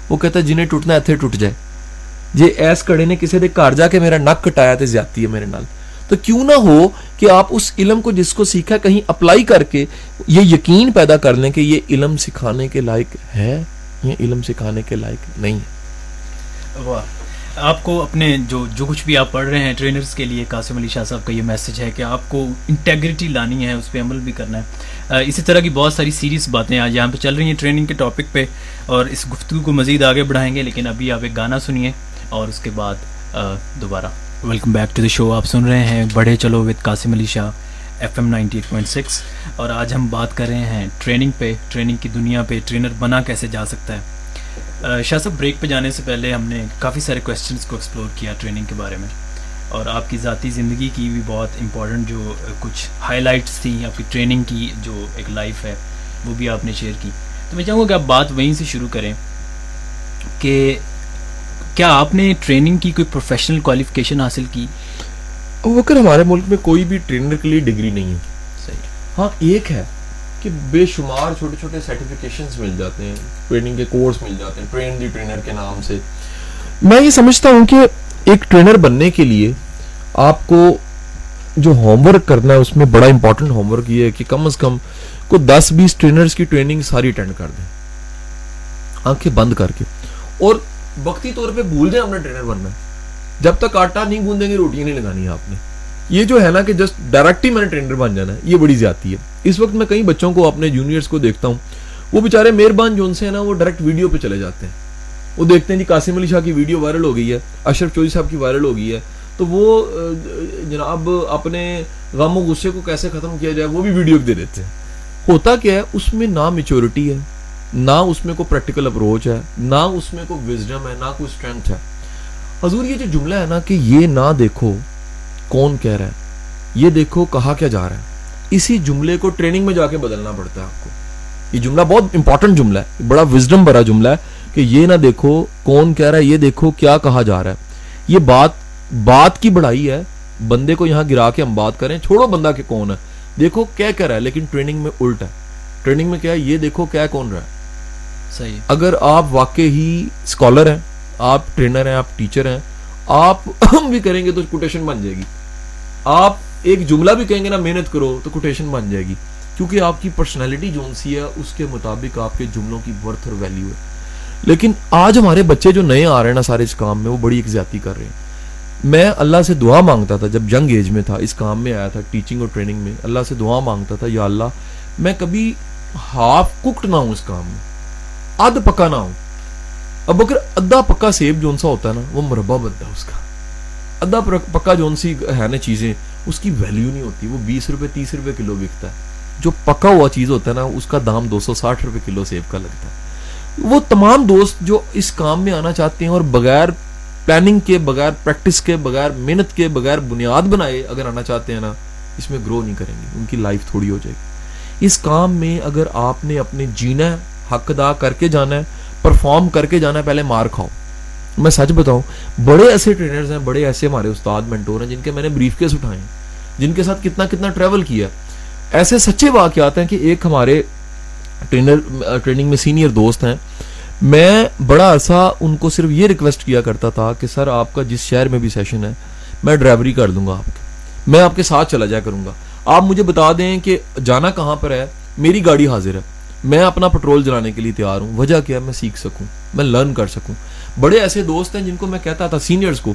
وہ کہتا ہے، جنہیں ٹوٹنا ایتھے ٹوٹ جائے۔ جی ایس کڑے نے کسی نے کار جا کے میرا نک کٹایا تو زیادتی ہے میرے نال۔ تو کیوں نہ ہو کہ آپ اس علم کو جس کو سیکھا کہیں اپلائی کر کے یہ یقین پیدا کر لیں کہ یہ علم سکھانے کے لائق ہے یہ علم سکھانے کے لائق نہیں ہے۔ واہ۔ آپ کو اپنے جو جو کچھ بھی آپ پڑھ رہے ہیں ٹرینرز کے لیے قاسم علی شاہ صاحب کا یہ میسج ہے کہ آپ کو انٹیگریٹی لانی ہے، اس پہ عمل بھی کرنا ہے۔ اسی طرح کی بہت ساری سیریس باتیں آج یہاں پہ چل رہی ہیں ٹریننگ کے ٹاپک پہ اور اس گفتگو کو مزید آگے بڑھائیں گے، لیکن ابھی آپ ایک گانا سنیے اور اس کے بعد دوبارہ۔ Welcome back to the show آپ سن رہے ہیں بڑھے چلو with Qasim Ali Shah F M ninety eight point six. اور آج ہم بات کر رہے ہیں ٹریننگ پہ ٹریننگ کی دنیا پہ ٹرینر بنا کیسے جا سکتا ہے۔ شاہ صاحب بریک پہ جانے سے پہلے ہم نے کافی سارے کویشچنس کو ایکسپلور کیا ٹریننگ کے بارے میں۔ اور آپ کی ذاتی زندگی کی بھی بہت امپورٹنٹ جو کچھ ہائی لائٹس تھیں آپ کی ٹریننگ کی جو ایک لائف ہے وہ بھی آپ نے شیئر کی۔ تو میں چاہوں گا کہ آپ بات وہیں سے شروع کریں کہ کیا آپ نے ٹریننگ کی کوئی پروفیشنل کوالیفکیشن حاصل کی؟ وکر ہمارے ملک میں کوئی بھی ٹرینر کے لیے ڈگری نہیں ہے۔ صحیح۔ ہاں ایک ہے کہ بے شمار چھوٹے چھوٹے سرٹیفکیشنز مل جاتے ہیں ٹریننگ کے کورس مل جاتے ہیں ٹرین دی ٹرینر کے نام سے۔ میں یہ سمجھتا ہوں کہ ایک ٹرینر بننے کے لیے آپ کو جو ہوم ورک کرنا ہے، اس میں بڑا امپورٹنٹ ہوم ورک یہ ہے کہ کم از کم کو دس بیس ٹرینرز کی ٹریننگ ساری اٹینڈ کر دیں۔ آنکھیں بند کر کے۔ اور وقتی طور پہ بھول جائیں اپنا ٹرینر بننا۔ جب تک آٹا نہیں گوندیں گے، روٹیاں نہیں لگانی آپ نے۔ یہ جو ہے نا کہ جسٹ ڈائریکٹ ہی میں نے ٹرینر بن جانا ہے، یہ بڑی زیادتی ہے۔ اس وقت میں کئی بچوں کو، اپنے جونیئرس کو دیکھتا ہوں۔ وہ بےچارے مہربان جون سے ہیں نا، وہ ڈائریکٹ ویڈیو پہ چلے جاتے ہیں۔ وہ دیکھتے ہیں جی قاسم علی شاہ کی ویڈیو وائرل ہو گئی ہے، اشرف چودھری صاحب کی وائرل ہو گئی ہے۔ تو وہ جناب، اپنے غم و غصے کو کیسے ختم کیا جائے، وہ بھی ویڈیو دے دیتے ہیں۔ ہوتا کیا ہے، اس میں نہ میچورٹی ہے، نہ اس میں کوئی پریکٹیکل اپروچ ہے، نہ اس میں کوئی وزڈم ہے، نہ کوئی اسٹرینتھ ہے۔ حضور، یہ جو جملہ ہے نا کہ یہ نہ دیکھو کون کہہ رہا ہے، یہ دیکھو کہا کیا جا رہا ہے، اسی جملے کو ٹریننگ میں جا کے بدلنا پڑتا ہے آپ کو۔ یہ جملہ بہت امپورٹنٹ جملہ ہے، بڑا وزڈم بھرا جملہ ہے کہ یہ نہ دیکھو کون کہہ رہا ہے، یہ دیکھو کیا کہا جا رہا ہے۔ یہ بات بات کی بڑائی ہے بندے کو یہاں گرا کے ہم بات کریں چھوڑو بندہ کہ کون ہے۔ دیکھو کیا کہہ رہا ہے لیکن ٹریننگ میں الٹ ہے۔ ٹریننگ میں کیا ہے یہ دیکھو کیا کون رہا ہے۔ صحیح۔ اگر آپ واقع ہی اسکالر ہیں آپ ٹرینر ہیں آپ ٹیچر ہیں آپ بھی کریں گے تو کوٹیشن بن جائے گی۔ آپ ایک جملہ بھی کہیں گے نا محنت کرو تو کوٹیشن بن جائے گی۔ کیونکہ آپ کی پرسنالٹی جو سی ہے اس کے مطابق آپ کے جملوں کی ورتھ اور ویلیو ہے۔ لیکن آج ہمارے بچے جو نئے آ رہے ہیں نا سارے اس کام میں وہ بڑی ایک زیادتی کر رہے ہیں۔ میں اللہ سے دعا مانگتا تھا، جب ینگ ایج میں تھا، اس کام میں آیا تھا ٹیچنگ اور ٹریننگ میں، اللہ سے دعا مانگتا تھا، یا اللہ، میں کبھی ہاف کوکڈ نہ ہوں اس کام میں اد پکا نہ ہو اب اگر ادھا پکا سیب جون سا ہوتا ہے نا، وہ مربع بنتا ہے اس کا۔ ادھا پکا جون سی ہے نا چیزیں، اس کی ویلیو نہیں ہوتی، وہ بیس روپے، تیس روپے کلو بکتا ہے۔ جو پکا ہوا چیز ہوتا ہے نا، اس کا دام دو سو ساٹھ روپے کلو سیب کا لگتا ہے۔ وہ تمام دوست جو اس کام میں آنا چاہتے ہیں اور بغیر پلاننگ کے بغیر پریکٹس کے بغیر، محنت کے بغیر بنیاد بنائے اگر آنا چاہتے ہیں نا، اس میں گرو نہیں کریں گے، ان کی لائف تھوڑی ہو جائے گی۔ اس کام میں اگر آپ نے اپنے جینا ہے، حق ادا کر کے جانا ہے پرفارم کر کے جانا ہے، پہلے مار کھاؤ۔ میں سچ بتاؤں، بڑے ایسے ٹرینرز ہیں، بڑے ایسے ہمارے استاد مینٹور ہیں، جن کے میں نے بریف کیس اٹھائے ہیں، جن کے ساتھ کتنا کتنا ٹریول کیا ایسے سچے واقعات ہیں کہ ایک ہمارے ٹرینر ٹریننگ میں سینئر دوست ہیں۔ میں بڑا عرصہ ان کو صرف یہ ریکویسٹ کیا کرتا تھا کہ سر آپ کا جس شہر میں بھی سیشن ہے، میں ڈرائیوری کر دوں گا آپ کے۔ میں آپ کے ساتھ چلا جایا کروں گا۔ آپ مجھے بتا دیں کہ جانا کہاں پر ہے؟ میری گاڑی حاضر ہے۔ میں اپنا پٹرول جلانے کے لیے تیار ہوں۔ وجہ کیا میں سیکھ سکوں۔ میں لرن کر سکوں۔ بڑے ایسے دوست ہیں جن کو میں کہتا تھا سینئرز کو،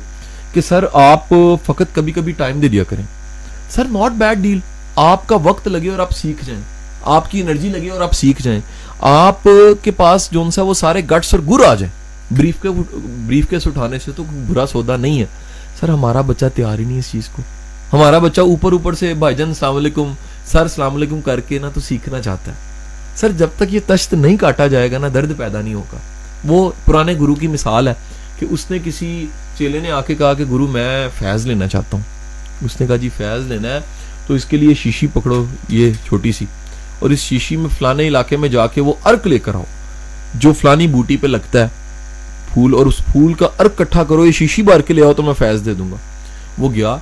کہ سر آپ فقط کبھی کبھی ٹائم دے دیا کریں۔ سر ناٹ بیڈ ڈیل آپ کا وقت لگے اور آپ سیکھ جائیں۔ آپ کی انرجی لگے اور آپ سیکھ جائیں۔ آپ کے پاس جو سا وہ سارے گٹس اور گر آ جائیں۔ بریف کے بریف کیس اٹھانے سے تو برا سودا نہیں ہے۔ سر، ہمارا بچہ تیار ہی نہیں اس چیز کو۔ ہمارا بچہ اوپر اوپر سے، بھائی جان، السلام علیکم۔ سر، السلام علیکم کر کے نا تو سیکھنا چاہتا ہے۔ سر، جب تک یہ تشت نہیں کاٹا جائے گا نا، درد پیدا نہیں ہوگا۔ وہ پرانے گرو کی مثال ہے کہ اس نے کسی چیلے نے آ کے کہا کہ، گرو، میں فیض لینا چاہتا ہوں۔ اس نے کہا جی فیض لینا ہے تو اس کے لیے شیشی پکڑو، یہ چھوٹی سی۔ اور اس شیشی میں فلانے علاقے میں جا کے وہ ارک لے کر آؤ، جو فلانی بوٹی پہ لگتا ہے۔ پھول، اور اس پھول کا ارک کٹھا کرو، یہ شیشی بھر کے لے آؤ تو میں فیض دے دوں گا۔ وہ گیا۔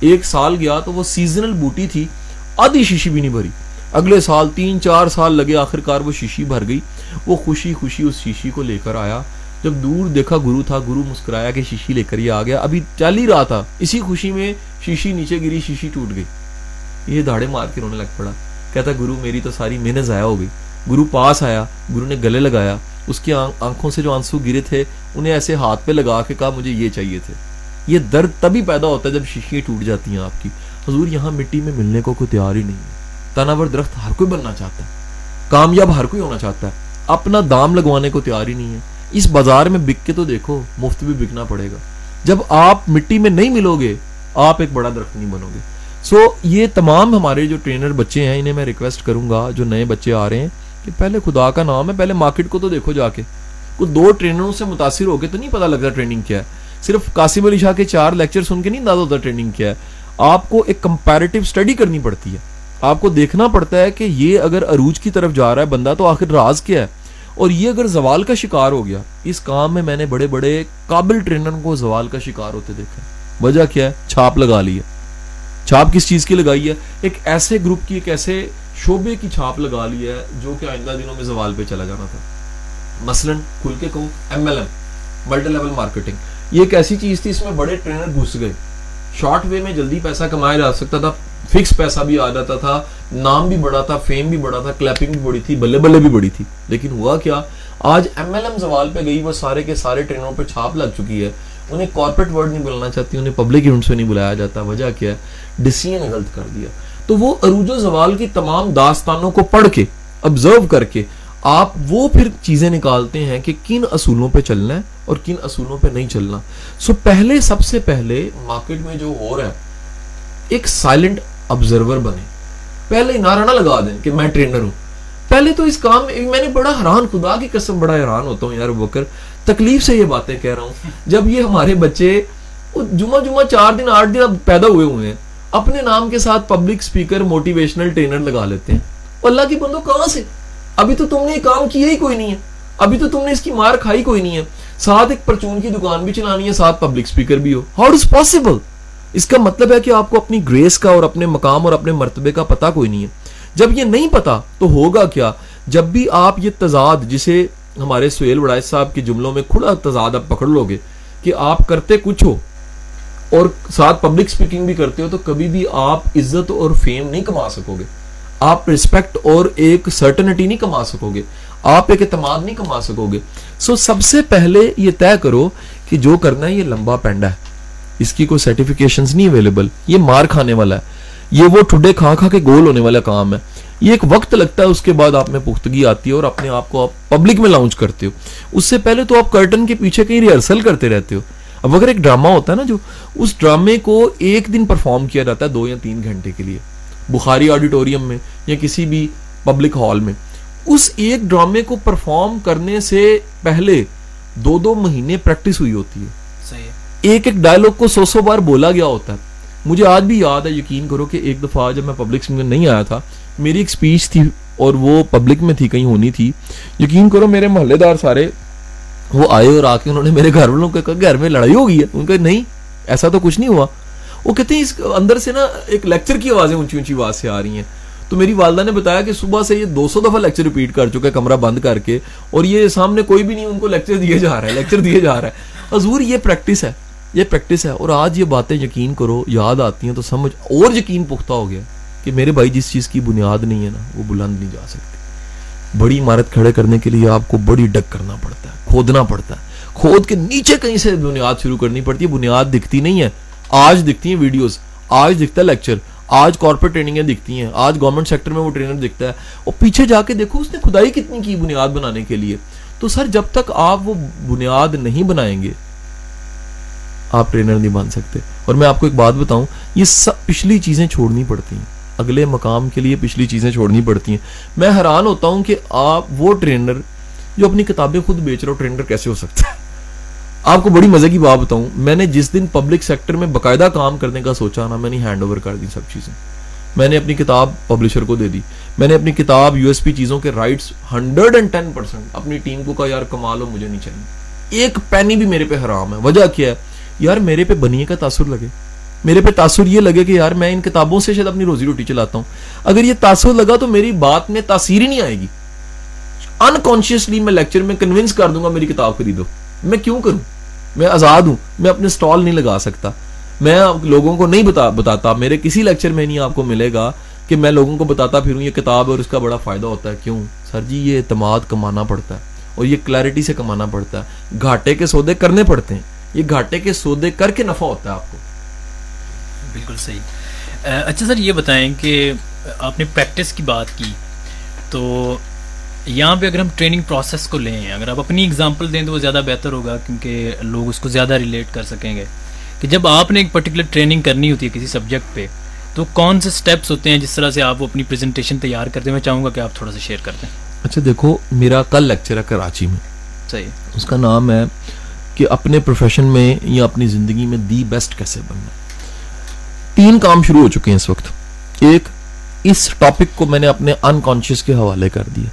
ایک سال گیا تو وہ سیزنل بوٹی تھی، آدھی شیشی بھی نہیں بھری۔ اگلے سال تین چار سال لگے آخر کار وہ شیشی بھر گئی۔ وہ خوشی خوشی اس شیشی کو لے کر آیا۔ جب دور دیکھا گرو تھا، گرو مسکرایا کہ شیشی لے کر یہ آ گیا۔ ابھی چل ہی رہا تھا۔ اسی خوشی میں شیشی نیچے گری، شیشی ٹوٹ گئی۔ یہ دھاڑے مار کے رونے لگ پڑا۔ کہتا گرو میری تو ساری محنت ضائع ہو گئی. گرو پاس آیا، گرو نے گلے لگایا، اس کی آنکھوں سے جو آنسو گرے تھے، انہیں ایسے ہاتھ پہ لگا کے کہا، مجھے یہ چاہیے تھے۔ یہ درد تبھی پیدا ہوتا ہے جب شیشیاں ٹوٹ جاتی ہیں آپ کی۔ حضور، یہاں مٹی میں ملنے کو کوئی تیار ہی نہیں ہے۔ تناور درخت ہر کوئی بننا چاہتا ہے۔ کامیاب ہر کوئی ہونا چاہتا ہے۔ اپنا دام لگوانے کو تیار ہی نہیں ہے۔ اس بازار میں بک کے تو دیکھو، مفت بھی بکنا پڑے گا۔ جب آپ مٹی میں نہیں ملو گے آپ ایک بڑا درخت نہیں بنو گے۔ سو یہ تمام ہمارے جو ٹرینر بچے ہیں، انہیں میں ریکویسٹ کروں گا جو نئے بچے آ رہے ہیں، کہ پہلے خدا کا نام ہے، پہلے مارکیٹ کو تو دیکھو جا کے۔ کوئی دو ٹرینروں سے متاثر ہو کے تو نہیں پتا لگتا ٹریننگ کیا ہے۔ صرف قاسم علی شاہ کے چار لیکچر سن کے نہیں اندازہ ہوتا ٹریننگ کیا ہے۔ آپ کو ایک کمپیریٹیو اسٹڈی کرنی پڑتی ہے۔ آپ کو دیکھنا پڑتا ہے کہ یہ اگر عروج کی طرف جا رہا ہے بندہ، تو آخر راز کیا ہے؟ اور یہ اگر زوال کا شکار ہو گیا، اس کام میں میں نے بڑے بڑے قابل ٹرینر کو زوال کا شکار ہوتے دیکھا۔ وجہ کیا ہے؟ چھاپ لگا لی ہے۔ چھاپ کس چیز کی لگائی ہے؟ ایک ایسے گروپ کی، ایک ایسے شعبے کی چھاپ لگا لی ہے جو کہ آئندہ دنوں میں زوال پہ چلا جانا تھا۔ مثلا کھل کے کہوں، M L M, multi level marketing. یہ ایک ایسی چیز تھی اس میں بڑے ٹرینر گھس گئے۔ شارٹ وے میں جلدی پیسہ کمایا جا سکتا تھا، فکس پیسہ بھی آ جاتا تھا، نام بھی بڑا تھا، فیم بھی بڑا تھا، کلیپنگ بھی بڑی تھی، بلے بلے بھی بڑی تھی۔ لیکن ہوا کیا؟ آج ایم ایل ایم زوال پہ گئی، وہ سارے کے سارے ٹرینوں پہ چھاپ لگ چکی ہے۔ انہیں کارپوریٹ ورڈ نہیں بلانا چاہتی، انہیں پبلک ایونٹس میں نہیں بلایا جاتا۔ وجہ کیا ہے؟ ڈسیزن نے غلط کر دیا۔ تو وہ عروج و زوال کی تمام داستانوں کو پڑھ کے آبزرو کر کے، آپ وہ پھر چیزیں نکالتے ہیں کہ کن اصولوں پہ چلنا ہے اور کن اصولوں پہ نہیں چلنا۔ سو پہلے، سب سے پہلے مارکیٹ میں جو ہو رہا ہے، ایک سائلنٹ آبزرور بنے۔ پہلے نعرہ نہ لگا دیں کہ میں ٹرینر ہوں۔ پہلے تو اس کام میں نے بڑا حیران، خدا کی قسم بڑا حیران ہوتا ہوں یار بکر۔ تکلیف سے یہ باتیں کہہ رہا ہوں۔ جب یہ ہمارے بچے جمعہ جمعہ چار دن، آٹھ دن اب پیدا ہوئے ہوئے ہیں۔ اپنے نام کے ساتھ پبلک سپیکر موٹیویشنل ٹرینر لگا لیتے ہیں۔ اللہ کی بندو کہاں سے؟ ابھی تو تم نے یہ کام کیا ہی کوئی نہیں ہے۔ ابھی تو تم نے اس کی مار کھائی کوئی نہیں ہے۔ ساتھ ایک پرچون کی دکان بھی چلانی ہے، ساتھ پبلک سپیکر بھی ہو۔ ہاؤ از پاسبل اس کا مطلب ہے کہ آپ کو اپنی گریس کا اور اپنے مقام اور اپنے مرتبے کا پتہ کوئی نہیں ہے۔ جب یہ نہیں پتا تو ہوگا کیا؟ جب بھی آپ یہ تضاد، جسے ہمارے سہیل وڑائز صاحب کے جملوں میں کھڑا تضاد آپ پکڑ لو گے کہ آپ کرتے کچھ ہو اور ساتھ پبلک سپیکنگ بھی کرتے ہو تو کبھی بھی آپ عزت اور فیم نہیں کما سکو گے۔ آپ رسپیکٹ اور ایک سرٹنٹی نہیں کما سکو گے۔ آپ ایک اعتماد نہیں کما سکو گے۔ سو سب سے پہلے یہ طے کرو کہ جو کرنا ہے یہ لمبا پینڈا ہے۔ اس کی کوئی سرٹیفکیشنز نہیں اویلیبل یہ مار کھانے والا ہے۔ یہ وہ ٹھڈے کھا کھا کے گول ہونے والا کام ہے۔ یہ ایک وقت لگتا ہے، اس کے بعد آپ میں پختگی آتی ہے اور اپنے آپ کو آپ پبلک میں لانچ کرتے ہو۔ اس سے پہلے تو آپ کرٹن کے پیچھے کہیں ریہرسل کرتے رہتے ہو۔ اب اگر ایک ڈرامہ ہوتا ہے نا جو اس ڈرامے کو ایک دن پرفارم کیا جاتا ہے دو یا تین گھنٹے کے لیے بخاری آڈیٹوریم میں یا کسی بھی پبلک ہال میں اس ایک ڈرامے کو پرفارم کرنے سے پہلے دو دو مہینے پریکٹس ہوئی ہوتی ہے۔ صحیح ایک ایک ڈائلوگ کو سو سو بار بولا گیا ہوتا ہے۔ مجھے آج بھی یاد ہے یقین کرو کہ ایک دفعہ جب میں پبلک میں نہیں آیا تھا میری ایک سپیچ تھی اور وہ پبلک میں تھی کہیں ہونی تھی۔ یقین کرو میرے محلے دار سارے وہ آئے اور آ کے انہوں نے میرے گھر والوں کو کہا گھر میں لڑائی ہو گئی ہے۔ ان کا نہیں، ایسا تو کچھ نہیں ہوا۔ وہ کہتے ہیں، اس اندر سے نا ایک لیکچر کی آوازیں اونچی اونچی آواز سے آ رہی ہیں۔ تو میری والدہ نے بتایا کہ صبح سے یہ دو سو دفعہ لیکچر ریپیٹ کر چکے کمرہ بند کر کے، اور یہ سامنے کوئی بھی نہیں، ان کو لیکچر دیے جا رہا ہے لیکچر دیے جا رہا ہے حضور، یہ پریکٹس ہے، یہ پریکٹس ہے۔ اور آج یہ باتیں یقین کرو، یاد آتی ہیں تو سمجھ، اور یقین پختہ ہو گیا کہ میرے بھائی جس چیز کی بنیاد نہیں ہے نا، وہ بلند نہیں جا سکتی بڑی عمارت کھڑے کرنے کے لیے آپ کو بڑی ڈگ کرنا پڑتا ہے، کھودنا پڑتا ہے۔ کھود کے نیچے کہیں سے بنیاد شروع کرنی پڑتی ہے، بنیاد دکھتی نہیں ہے۔ آج دکھتی ہیں ویڈیوز آج دکھتا ہے لیکچر آج کارپوریٹ ٹریننگیں دکھتی ہیں، آج گورنمنٹ سیکٹر میں وہ ٹرینر دکھتا ہے۔ اور پیچھے جا کے دیکھو، اس نے خدائی کتنی کی بنیاد بنانے کے لیے۔ تو سر، جب تک آپ وہ بنیاد نہیں بنائیں گے، آپ ٹرینر نہیں بن سکتے۔ اور میں آپ کو ایک بات بتاؤں، یہ سب پچھلی چیزیں چھوڑنی پڑتی ہیں۔ اگلے مقام کے لیے پچھلی چیزیں چھوڑنی پڑتی ہیں۔ میں حیران ہوتا ہوں کہ آپ وہ ٹرینر جو اپنی کتابیں خود بیچ رہا ہو، ٹرینر کیسے ہو سکتا ہے؟ آپ کو بڑی مزے کی بات بتاؤں، میں نے جس دن پبلک سیکٹر میں باقاعدہ کام کرنے کا سوچا نا، میں نے ہینڈ اوور کر دی سب چیزیں۔ میں نے اپنی کتاب پبلشر کو دے دی۔ میں نے اپنی کتاب یو ایس پی چیزوں کے rights hundred and ten percent اپنی ٹیم کو کہا، یار کمال ہو، مجھے نہیں چاہیے۔ ایک پینی بھی میرے پہ حرام ہے۔ وجہ کیا ہے؟ یار میرے پہ بنیے کا تاثر لگے۔ میرے پہ تاثر یہ لگے کہ یار میں ان کتابوں سے شاید اپنی روزی روٹی چلاتا ہوں۔ اگر یہ تاثر لگا تو میری بات میں تاثیر ہی نہیں آئے گی۔ انکانشیسلی میں لیکچر میں کنونس کر دوں گا میری کتاب خریدو۔ میں کیوں کروں؟ میں آزاد ہوں۔ میں اپنے سٹال نہیں لگا سکتا۔ میں لوگوں کو نہیں بتا بتاتا۔ میرے کسی لیکچر میں نہیں آپ کو ملے گا کہ میں لوگوں کو بتاتا پھروں یہ کتاب اور اس کا بڑا فائدہ ہوتا ہے۔ کیوں؟ سر جی یہ اعتماد کمانا پڑتا ہے اور یہ کلیرٹی سے کمانا پڑتا ہے۔ گھاٹے کے سودے کرنے پڑتے ہیں۔ یہ گھاٹے کے سودے کر کے نفع ہوتا ہے آپ کو۔ بالکل صحیح۔ اچھا سر یہ بتائیں کہ آپ نے پریکٹس کی بات کی تو یہاں پہ اگر ہم ٹریننگ پروسیس کو لیں اگر آپ اپنی اگزامپل دیں تو وہ زیادہ بہتر ہوگا کیونکہ لوگ اس کو زیادہ ریلیٹ کر سکیں گے۔ کہ جب آپ نے ایک پرٹیکولر ٹریننگ کرنی ہوتی ہے کسی سبجیکٹ پہ تو کون سے سٹیپس ہوتے ہیں جس طرح سے آپ وہ اپنی پریزنٹیشن تیار کرتے ہیں؟ میں چاہوں گا کہ آپ تھوڑا سا شیئر کرتے ہیں۔ اچھا دیکھو میرا کل لیکچر ہے کراچی میں۔ صحیح۔ اس کا نام ہے کہ اپنے پروفیشن میں یا اپنی زندگی میں دی بیسٹ کیسے بننا۔ تین کام شروع ہو چکے ہیں اس وقت۔ ایک، اس ٹاپک کو میں نے اپنے انکانشیس کے حوالے کر دیا۔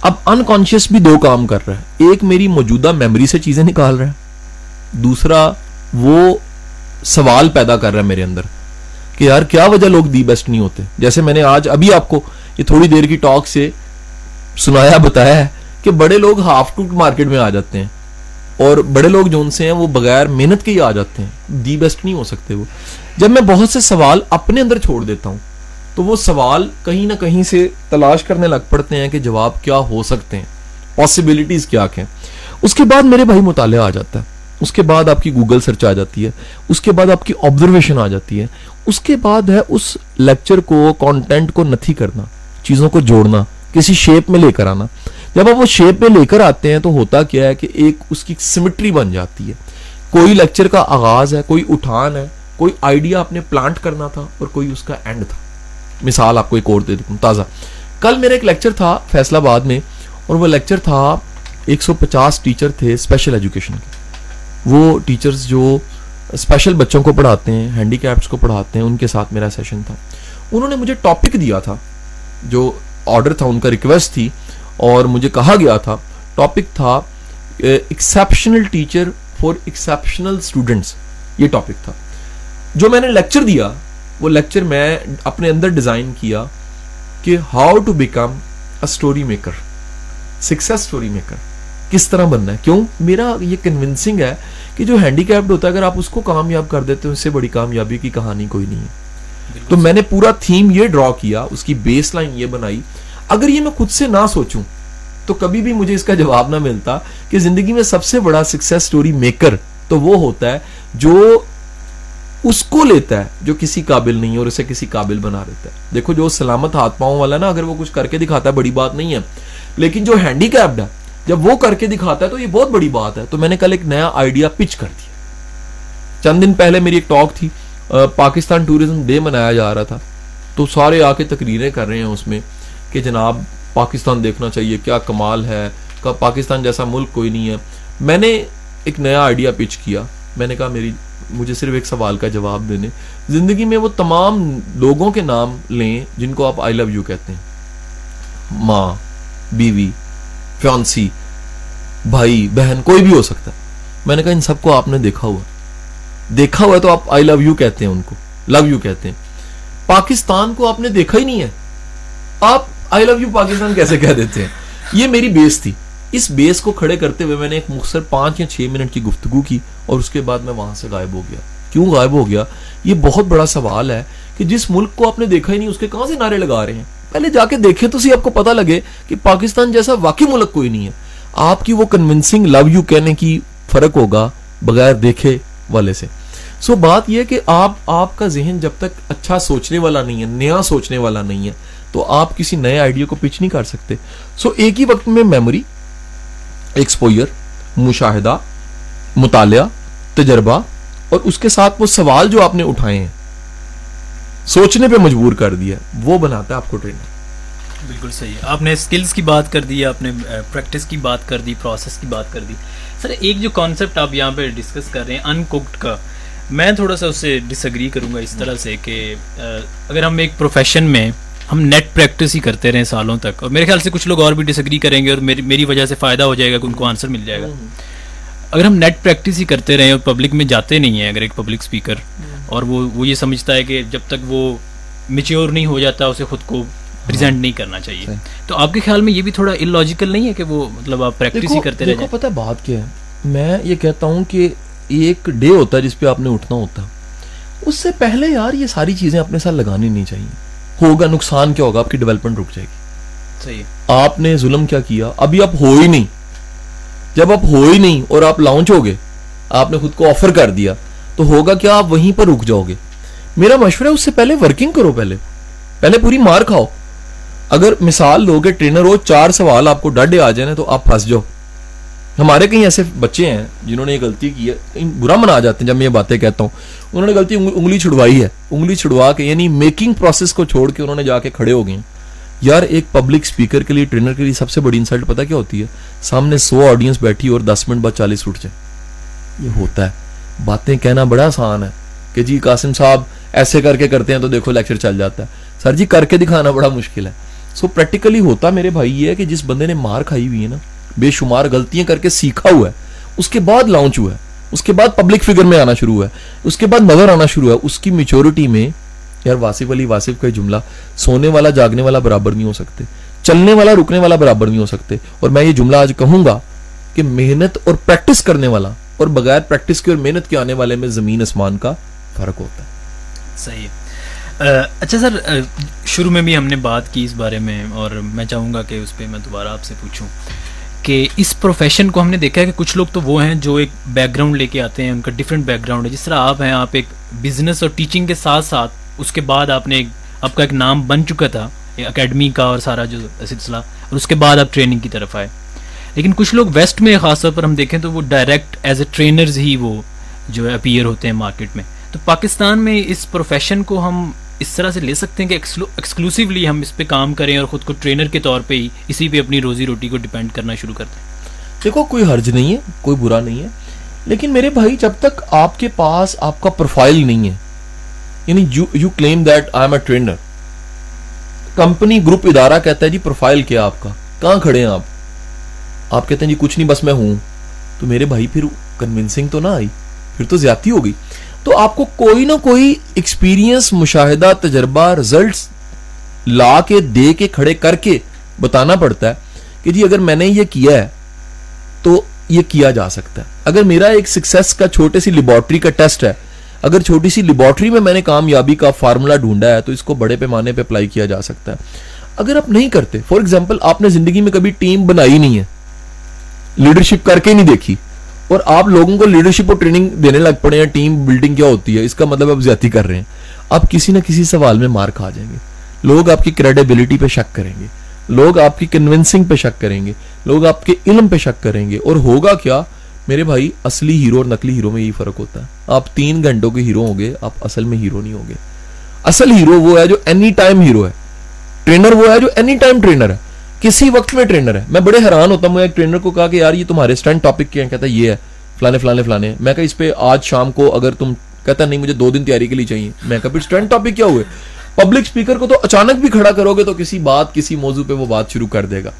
اب انکانشیس بھی دو کام کر رہا ہے۔ ایک، میری موجودہ میموری سے چیزیں نکال رہا ہے۔ دوسرا، وہ سوال پیدا کر رہا ہے میرے اندر کہ یار، کیا وجہ لوگ دی بیسٹ نہیں ہوتے؟ جیسے میں نے آج، ابھی آپ کو یہ تھوڑی دیر کی ٹاک سے سنایا، بتایا ہے کہ بڑے لوگ ہاف ٹو مارکیٹ میں آ جاتے ہیں۔ اور بڑے لوگ جو ان سے ہیں وہ بغیر محنت کے ہی آ جاتے ہیں۔ دی بیسٹ نہیں ہو سکتے وہ۔ جب میں بہت سے سوال اپنے اندر چھوڑ دیتا ہوں، تو وہ سوال کہیں نہ کہیں سے تلاش کرنے لگ پڑتے ہیں کہ جواب کیا ہو سکتے ہیں۔ پاسبلٹیز کیا کہیں اس کے بعد میرے بھائی مطالعہ آ جاتا ہے۔ اس کے بعد آپ کی گوگل سرچ آ جاتی ہے۔ اس کے بعد آپ کی آبزرویشن آ جاتی ہے۔ اس کے بعد ہے اس لیکچر کو کانٹینٹ کو نتھی کرنا، چیزوں کو جوڑنا۔ کسی شیپ میں لے کر آنا۔ جب آپ وہ شیپ میں لے کر آتے ہیں تو ہوتا کیا ہے کہ ایک اس کی سمٹری بن جاتی ہے۔ کوئی لیکچر کا آغاز ہے، کوئی اٹھان ہے، کوئی آئیڈیا آپ نے پلانٹ کرنا تھا اور کوئی اس کا اینڈ تھا۔ مثال آپ کو ایک اور دے دیتا ہوں تازہ کل میرا ایک لیکچر تھا فیصلہ آباد میں اور وہ لیکچر تھا ایک سو پچاس ٹیچر تھے اسپیشل ایجوکیشن کے۔ وہ ٹیچرز جو اسپیشل بچوں کو پڑھاتے ہیں ہینڈی کیپس کو پڑھاتے ہیں، ان کے ساتھ میرا سیشن تھا۔ انہوں نے مجھے ٹاپک دیا تھا جو آرڈر تھا، ان کا ریکویسٹ تھی، اور مجھے کہا گیا تھا ٹاپک تھا exceptional teacher for exceptional students یہ ٹاپک تھا۔ جو میں نے لیکچر دیا، وہ لیکچر میں اپنے اندر ڈیزائن کیا کہ how to become a story maker success story maker کس طرح بننا ہے۔ کیوں؟ میرا یہ کنونسنگ ہے کہ جو ہینڈی کیپڈ ہوتا ہے، اگر آپ اس کو کامیاب کر دیتے ہیں، اس سے بڑی کامیابی کی کہانی کوئی نہیں ہے۔ تو میں نے پورا تھیم یہ ڈرا کیا اس کی بیس لائن یہ بنائی۔ اگر یہ میں خود سے نہ سوچوں تو کبھی بھی مجھے اس کا جواب نہ ملتا کہ زندگی میں سب سے بڑا سکسیس سٹوری میکر تو وہ ہوتا ہے جو اس کو لیتا ہے جو کسی قابل نہیں اور اسے کسی قابل بنا دیتا ہے۔ دیکھو جو سلامت ہاتھ پاؤں والا نا اگر وہ کچھ کر کے دکھاتا ہے بڑی بات نہیں ہے۔ لیکن جو ہینڈی کیپڈ ہے جب وہ کر کے دکھاتا ہے تو یہ بہت بڑی بات ہے۔ تو میں نے کل ایک نیا آئیڈیا پچ کر دیا۔ چند دن پہلے میری ایک ٹاک تھی۔ پاکستان ٹوریزم ڈے منایا جا رہا تھا۔ تو سارے آ کے تقریریں کر رہے ہیں اس میں کہ جناب پاکستان دیکھنا چاہیے، کیا کمال ہے؟ پاکستان جیسا ملک کوئی نہیں ہے۔ میں نے ایک نیا آئیڈیا پچ کیا۔ میں نے کہا، میری، مجھے صرف ایک سوال کا جواب دینے۔ زندگی میں وہ تمام لوگوں کے نام لیں جن کو آپ آئی لو یو کہتے ہیں۔ ماں، بیوی فیونسی بھائی، بہن، کوئی بھی ہو سکتا ہے۔ میں نے کہا، ان سب کو آپ نے دیکھا ہوا۔ دیکھا ہوا ہے تو آپ آئی لو یو کہتے ہیں ان کو لو یو کہتے ہیں۔ پاکستان کو آپ نے دیکھا ہی نہیں ہے۔ آپ آئی لو یو پاکستان کیسے کہہ دیتے ہیں؟ یہ میری بیس تھی۔ اس بیس کو کھڑے کرتے ہوئے میں نے ایک مختصر پانچ یا چھ منٹ کی گفتگو کی اور اس کے بعد میں وہاں سے غائب ہو گیا۔ کیوں غائب ہو گیا؟ یہ بہت بڑا سوال ہے کہ جس ملک کو آپ نے دیکھا ہی نہیں، اس کے کہاں سے نعرے لگا رہے ہیں؟ پہلے جا کے دیکھیں تو سی آپ کو پتا لگے کہ پاکستان جیسا واقعی ملک کوئی نہیں ہے۔ آپ کی وہ کنونسنگ لو یو کہنے کی فرق ہوگا بغیر دیکھے والے سے۔ سو بات یہ کہ آپ آپ کا ذہن جب تک اچھا سوچنے والا نہیں ہے نیا سوچنے والا نہیں ہے تو آپ کسی نئے آئیڈیا کو پچ نہیں کر سکتے سو ایک ہی وقت میں میموری ایکسپوئر مشاہدہ مطالعہ تجربہ اور اس کے ساتھ وہ سوال جو آپ نے اٹھائے ہیں سوچنے پہ مجبور کر دیا وہ بناتا ہے آپ کو ٹرینر بالکل صحیح آپ نے اسکلس کی بات کر دی آپ نے پریکٹس کی بات کر دی پروسیس کی بات کر دی سر ایک جو کانسیپٹ آپ یہاں پہ ڈسکس کر رہے ہیں ان کوکڈ کا میں تھوڑا سا اس سے ڈس اگری کروں گا اس طرح سے کہ اگر ہم ایک پروفیشن میں ہم نیٹ پریکٹس ہی کرتے رہے سالوں تک اور میرے خیال سے کچھ لوگ اور بھی ڈس اگری کریں گے اور میری وجہ سے فائدہ ہو جائے گا کہ ان کو آنسر مل جائے گا۔ اگر ہم نیٹ پریکٹس ہی کرتے رہیں اور پبلک میں جاتے نہیں ہیں اگر ایک پبلک اسپیکر اور وہ وہ یہ سمجھتا ہے کہ جب تک وہ میچیور نہیں ہو جاتا اسے خود کو پریزنٹ نہیں کرنا چاہیے۔ تو آپ کے خیال میں یہ بھی تھوڑا ان لاجیکل نہیں ہے کہ وہ مطلب آپ پریکٹس ہی کرتے رہے پتہ بات کیا ہے؟ میں یہ کہتا ہوں کہ ایک ڈے ہوتا ہے جس پہ آپ نے اٹھنا ہوتا۔ اس سے پہلے یار یہ ساری چیزیں اپنے ساتھ لگانی نہیں چاہیے۔ ہوگا نقصان کیا ہوگا؟ آپ کی ڈیولپمنٹ رک جائے گی۔ صحیح۔ آپ نے ظلم کیا کیا؟ ابھی آپ ہو ہی نہیں۔ جب آپ ہو ہی نہیں اور آپ لانچ ہو گے آپ نے خود کو آفر کر دیا تو ہوگا کیا آپ وہیں پر رک جاؤ گے؟ میرا مشورہ ہے اس سے پہلے ورکنگ کرو پہلے۔ پہلے پوری مار کھاؤ۔ اگر مثال لو گے ٹرینر ہو چار سوال آپ کو ڈڈے آ جائیں تو آپ پھنس جاؤ۔ ہمارے کئی ایسے بچے ہیں جنہوں نے یہ غلطی کی ہے برا منا جاتے ہیں جب میں یہ باتیں کہتا ہوں۔ انہوں نے غلطی انگلی چھڑوائی ہے۔ انگلی چھڑوا کے یعنی میکنگ پروسیس کو چھوڑ کے انہوں نے جا کے کھڑے ہو گئے ہیں۔ یار، ایک پبلک اسپیکر کے لیے ٹرینر کے لیے سب سے بڑی انسلٹ پتا کیا ہوتی ہے؟ سامنے سو آڈینس بیٹھی اور دس منٹ بعد چالیس اٹھ جائے یہ ہوتا ہے۔ باتیں کہنا بڑا آسان ہے کہ جی قاسم صاحب ایسے کر کے کرتے ہیں تو دیکھو لیکچر چل جاتا ہے۔ سر جی کر کے دکھانا بڑا مشکل ہے۔ سو پریکٹیکلی ہوتا میرے بھائی یہ ہے کہ جس بندے نے مار کھائی ہوئی ہے نا بے شمار غلطیاں کر کے سیکھا ہوا ہے۔ اس کے بعد لانچ ہوا ہے۔ اس کے بعد پبلک فگر میں آنا شروع ہوا ہے۔ اس کے بعد نظر آنا شروع ہوا ہے۔ اس کی میچورٹی میں یار واسف علی واسف کا جملہ، سونے والا، جاگنے والا برابر نہیں ہو سکتے۔ چلنے والا، رکنے والا برابر نہیں ہو سکتے۔ اور میں یہ جملہ آج کہوں گا کہ محنت اور پریکٹس کرنے والا اور بغیر پریکٹس کی اور محنت کے آنے والے میں زمین اسمان کا فرق ہوتا ہے۔ صحیح۔ اچھا سر شروع میں بھی ہم نے بات کی اس بارے میں اور میں چاہوں گا کہ اس پہ میں دوبارہ آپ سے پوچھوں۔ کہ اس پروفیشن کو ہم نے دیکھا ہے کہ کچھ لوگ تو وہ ہیں جو ایک بیک گراؤنڈ لے کے آتے ہیں، ان کا ڈفرینٹ بیک گراؤنڈ ہے۔ جس طرح آپ ہیں، آپ ایک بزنس اور ٹیچنگ کے ساتھ ساتھ اس کے بعد آپ نے آپ کا ایک نام بن چکا تھا اکیڈمی کا اور سارا جو سلسلہ، اور اس کے بعد آپ ٹریننگ کی طرف آئے۔ لیکن کچھ لوگ ویسٹ میں، خاص طور پر ہم دیکھیں تو وہ ڈائریکٹ ایز اے ٹرینرز ہی وہ جو ہے اپیئر ہوتے ہیں مارکیٹ میں۔ تو پاکستان میں اس پروفیشن کو ہم اس طرح سے لے سکتے ہیں کہ ایکسکلوسیولی ہم اس پہ کام کریں اور خود کو ٹرینر کے طور پہ ہی اسی پہ اپنی روزی روٹی کو ڈیپینڈ کرنا شروع کرتے ہیں دیکھو، کوئی حرج نہیں ہے، کوئی برا نہیں ہے، لیکن میرے بھائی، جب تک آپ کے پاس آپ کا پروفائل نہیں ہے یعنی you claim that I am a trainer company group ادارہ کہتا ہے جی پروفائل کیا آپ کا؟ کہاں کھڑے ہیں آپ؟ آپ کہتے ہیں جی کچھ نہیں، بس میں ہوں۔ تو میرے بھائی پھر کنونسنگ تو نہ آئی، پھر تو زیادتی ہو گئی۔ تو آپ کو کوئی نہ کوئی ایکسپیرینس مشاہدہ، تجربہ ریزلٹس لا کے، دے کے، کھڑے کر کے بتانا پڑتا ہے کہ جی اگر میں نے یہ کیا ہے تو یہ کیا جا سکتا ہے۔ اگر میرا ایک سکسیس کا چھوٹے سی لیبورٹری کا ٹیسٹ ہے، اگر چھوٹی سی لیبورٹری میں میں نے کامیابی کا فارمولا ڈھونڈا ہے تو اس کو بڑے پیمانے پہ اپلائی کیا جا سکتا ہے۔ اگر آپ نہیں کرتے فار ایگزامپل آپ نے زندگی میں کبھی ٹیم بنائی نہیں ہے لیڈرشپ کر کے نہیں دیکھی۔ اور آپ لوگوں کو لیڈرشپ اور ٹریننگ دینے لگ پڑے ہیں ٹیم بلڈنگ کیا ہوتی ہے؟ اس کا مطلب آپ زیادتی کر رہے ہیں۔ آپ کسی نہ کسی سوال میں مار کھا جائیں گے۔ لوگ آپ کی کریڈیبلٹی پہ شک کریں گے۔ لوگ آپ کی کنونسنگ پہ شک کریں گے۔ لوگ آپ کے علم پہ شک کریں گے۔ اور ہوگا کیا؟ میرے بھائی، اصلی ہیرو اور نقلی ہیرو میں یہی فرق ہوتا ہے۔ آپ تین گھنٹوں کے ہیرو ہوں گے، آپ اصل میں ہیرو نہیں ہوں گے۔ اصل ہیرو وہ ہے جو اینی ٹائم ہیرو ہے۔ ٹرینر وہ ہے جو اینی ٹائم ٹرینر ہے۔ کسی وقت میں ٹرینر ہے۔ میں بڑے حیران ہوتا ہوں، میں ایک ٹرینر کو کہا کہ یار یہ تمہارے اسٹینڈ ٹاپک کیا ہے کہتا ہے یہ ہے، فلانے فلانے فلانے۔ میں کہا اس پہ آج شام کو اگر تم کہتا نہیں، مجھے دو دن تیاری کے لیے چاہیے۔ میں کہا پھر اسٹینڈ ٹاپک کیا ہوئے؟ پبلک اسپیکر کو تو اچانک بھی کھڑا کرو گے تو کسی بات، کسی موضوع پہ وہ بات شروع کر دے گا۔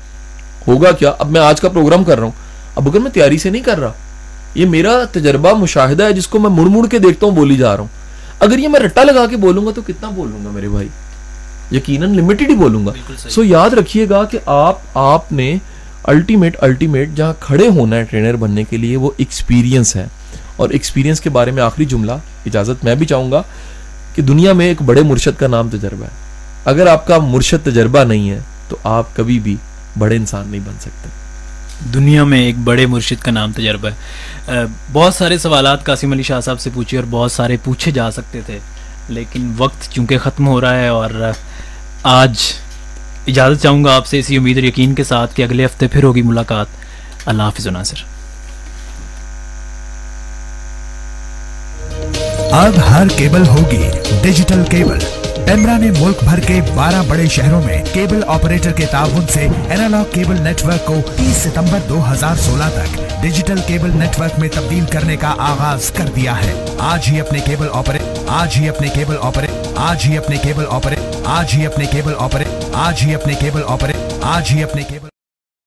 ہوگا کیا؟ اب میں آج کا پروگرام کر رہا ہوں۔ اب اگر میں تیاری سے نہیں کر رہا، یہ میرا تجربہ مشاہدہ ہے جس کو میں مڑ مڑ کے دیکھتا ہوں، بولی جا رہا ہوں۔ اگر یہ میں رٹا لگا کے بولوں گا تو کتنا بولوں گا میرے بھائی؟ یقیناً لمیٹڈ ہی بولوں گا۔ سو یاد رکھیے گا کہ آپ آپ نے الٹیمیٹ الٹیمیٹ جہاں کھڑے ہونا ہے ٹرینر بننے کے لیے وہ ایکسپیرینس ہے۔ اور ایکسپیرینس کے بارے میں آخری جملہ اجازت میں بھی چاہوں گا کہ دنیا میں ایک بڑے مرشد کا نام تجربہ ہے۔ اگر آپ کا مرشد تجربہ نہیں ہے تو آپ کبھی بھی بڑے انسان نہیں بن سکتے۔ دنیا میں ایک بڑے مرشد کا نام تجربہ ہے۔ بہت سارے سوالات قاسم علی شاہ صاحب سے پوچھے اور بہت سارے پوچھے جا سکتے تھے لیکن وقت چونکہ ختم ہو رہا ہے اور آج اجازت چاہوں گا آپ سے اسی امید اور یقین کے ساتھ کہ اگلے ہفتے پھر ہوگی ملاقات۔ اللہ حافظ ناصر۔ اب ہر کیبل ہوگی ڈیجیٹل کیبل۔ پیمرا نے ملک بھر کے بارہ بڑے شہروں میں کیبل آپریٹر کے تعاون سے اینالاگ کیبل نیٹ ورک کو تیس ستمبر دو ہزار سولہ تک ڈیجیٹل کیبل نیٹ ورک میں تبدیل کرنے کا آغاز کر دیا ہے۔ آج ہی اپنے کیبل آپریٹ آج ہی اپنے کیبل آپریٹ آج ہی اپنے کیبل آپریٹ آج ہی اپنے کیبل آپریٹ آج ہی اپنے کیبل آپریٹ آج ہی اپنے کیبل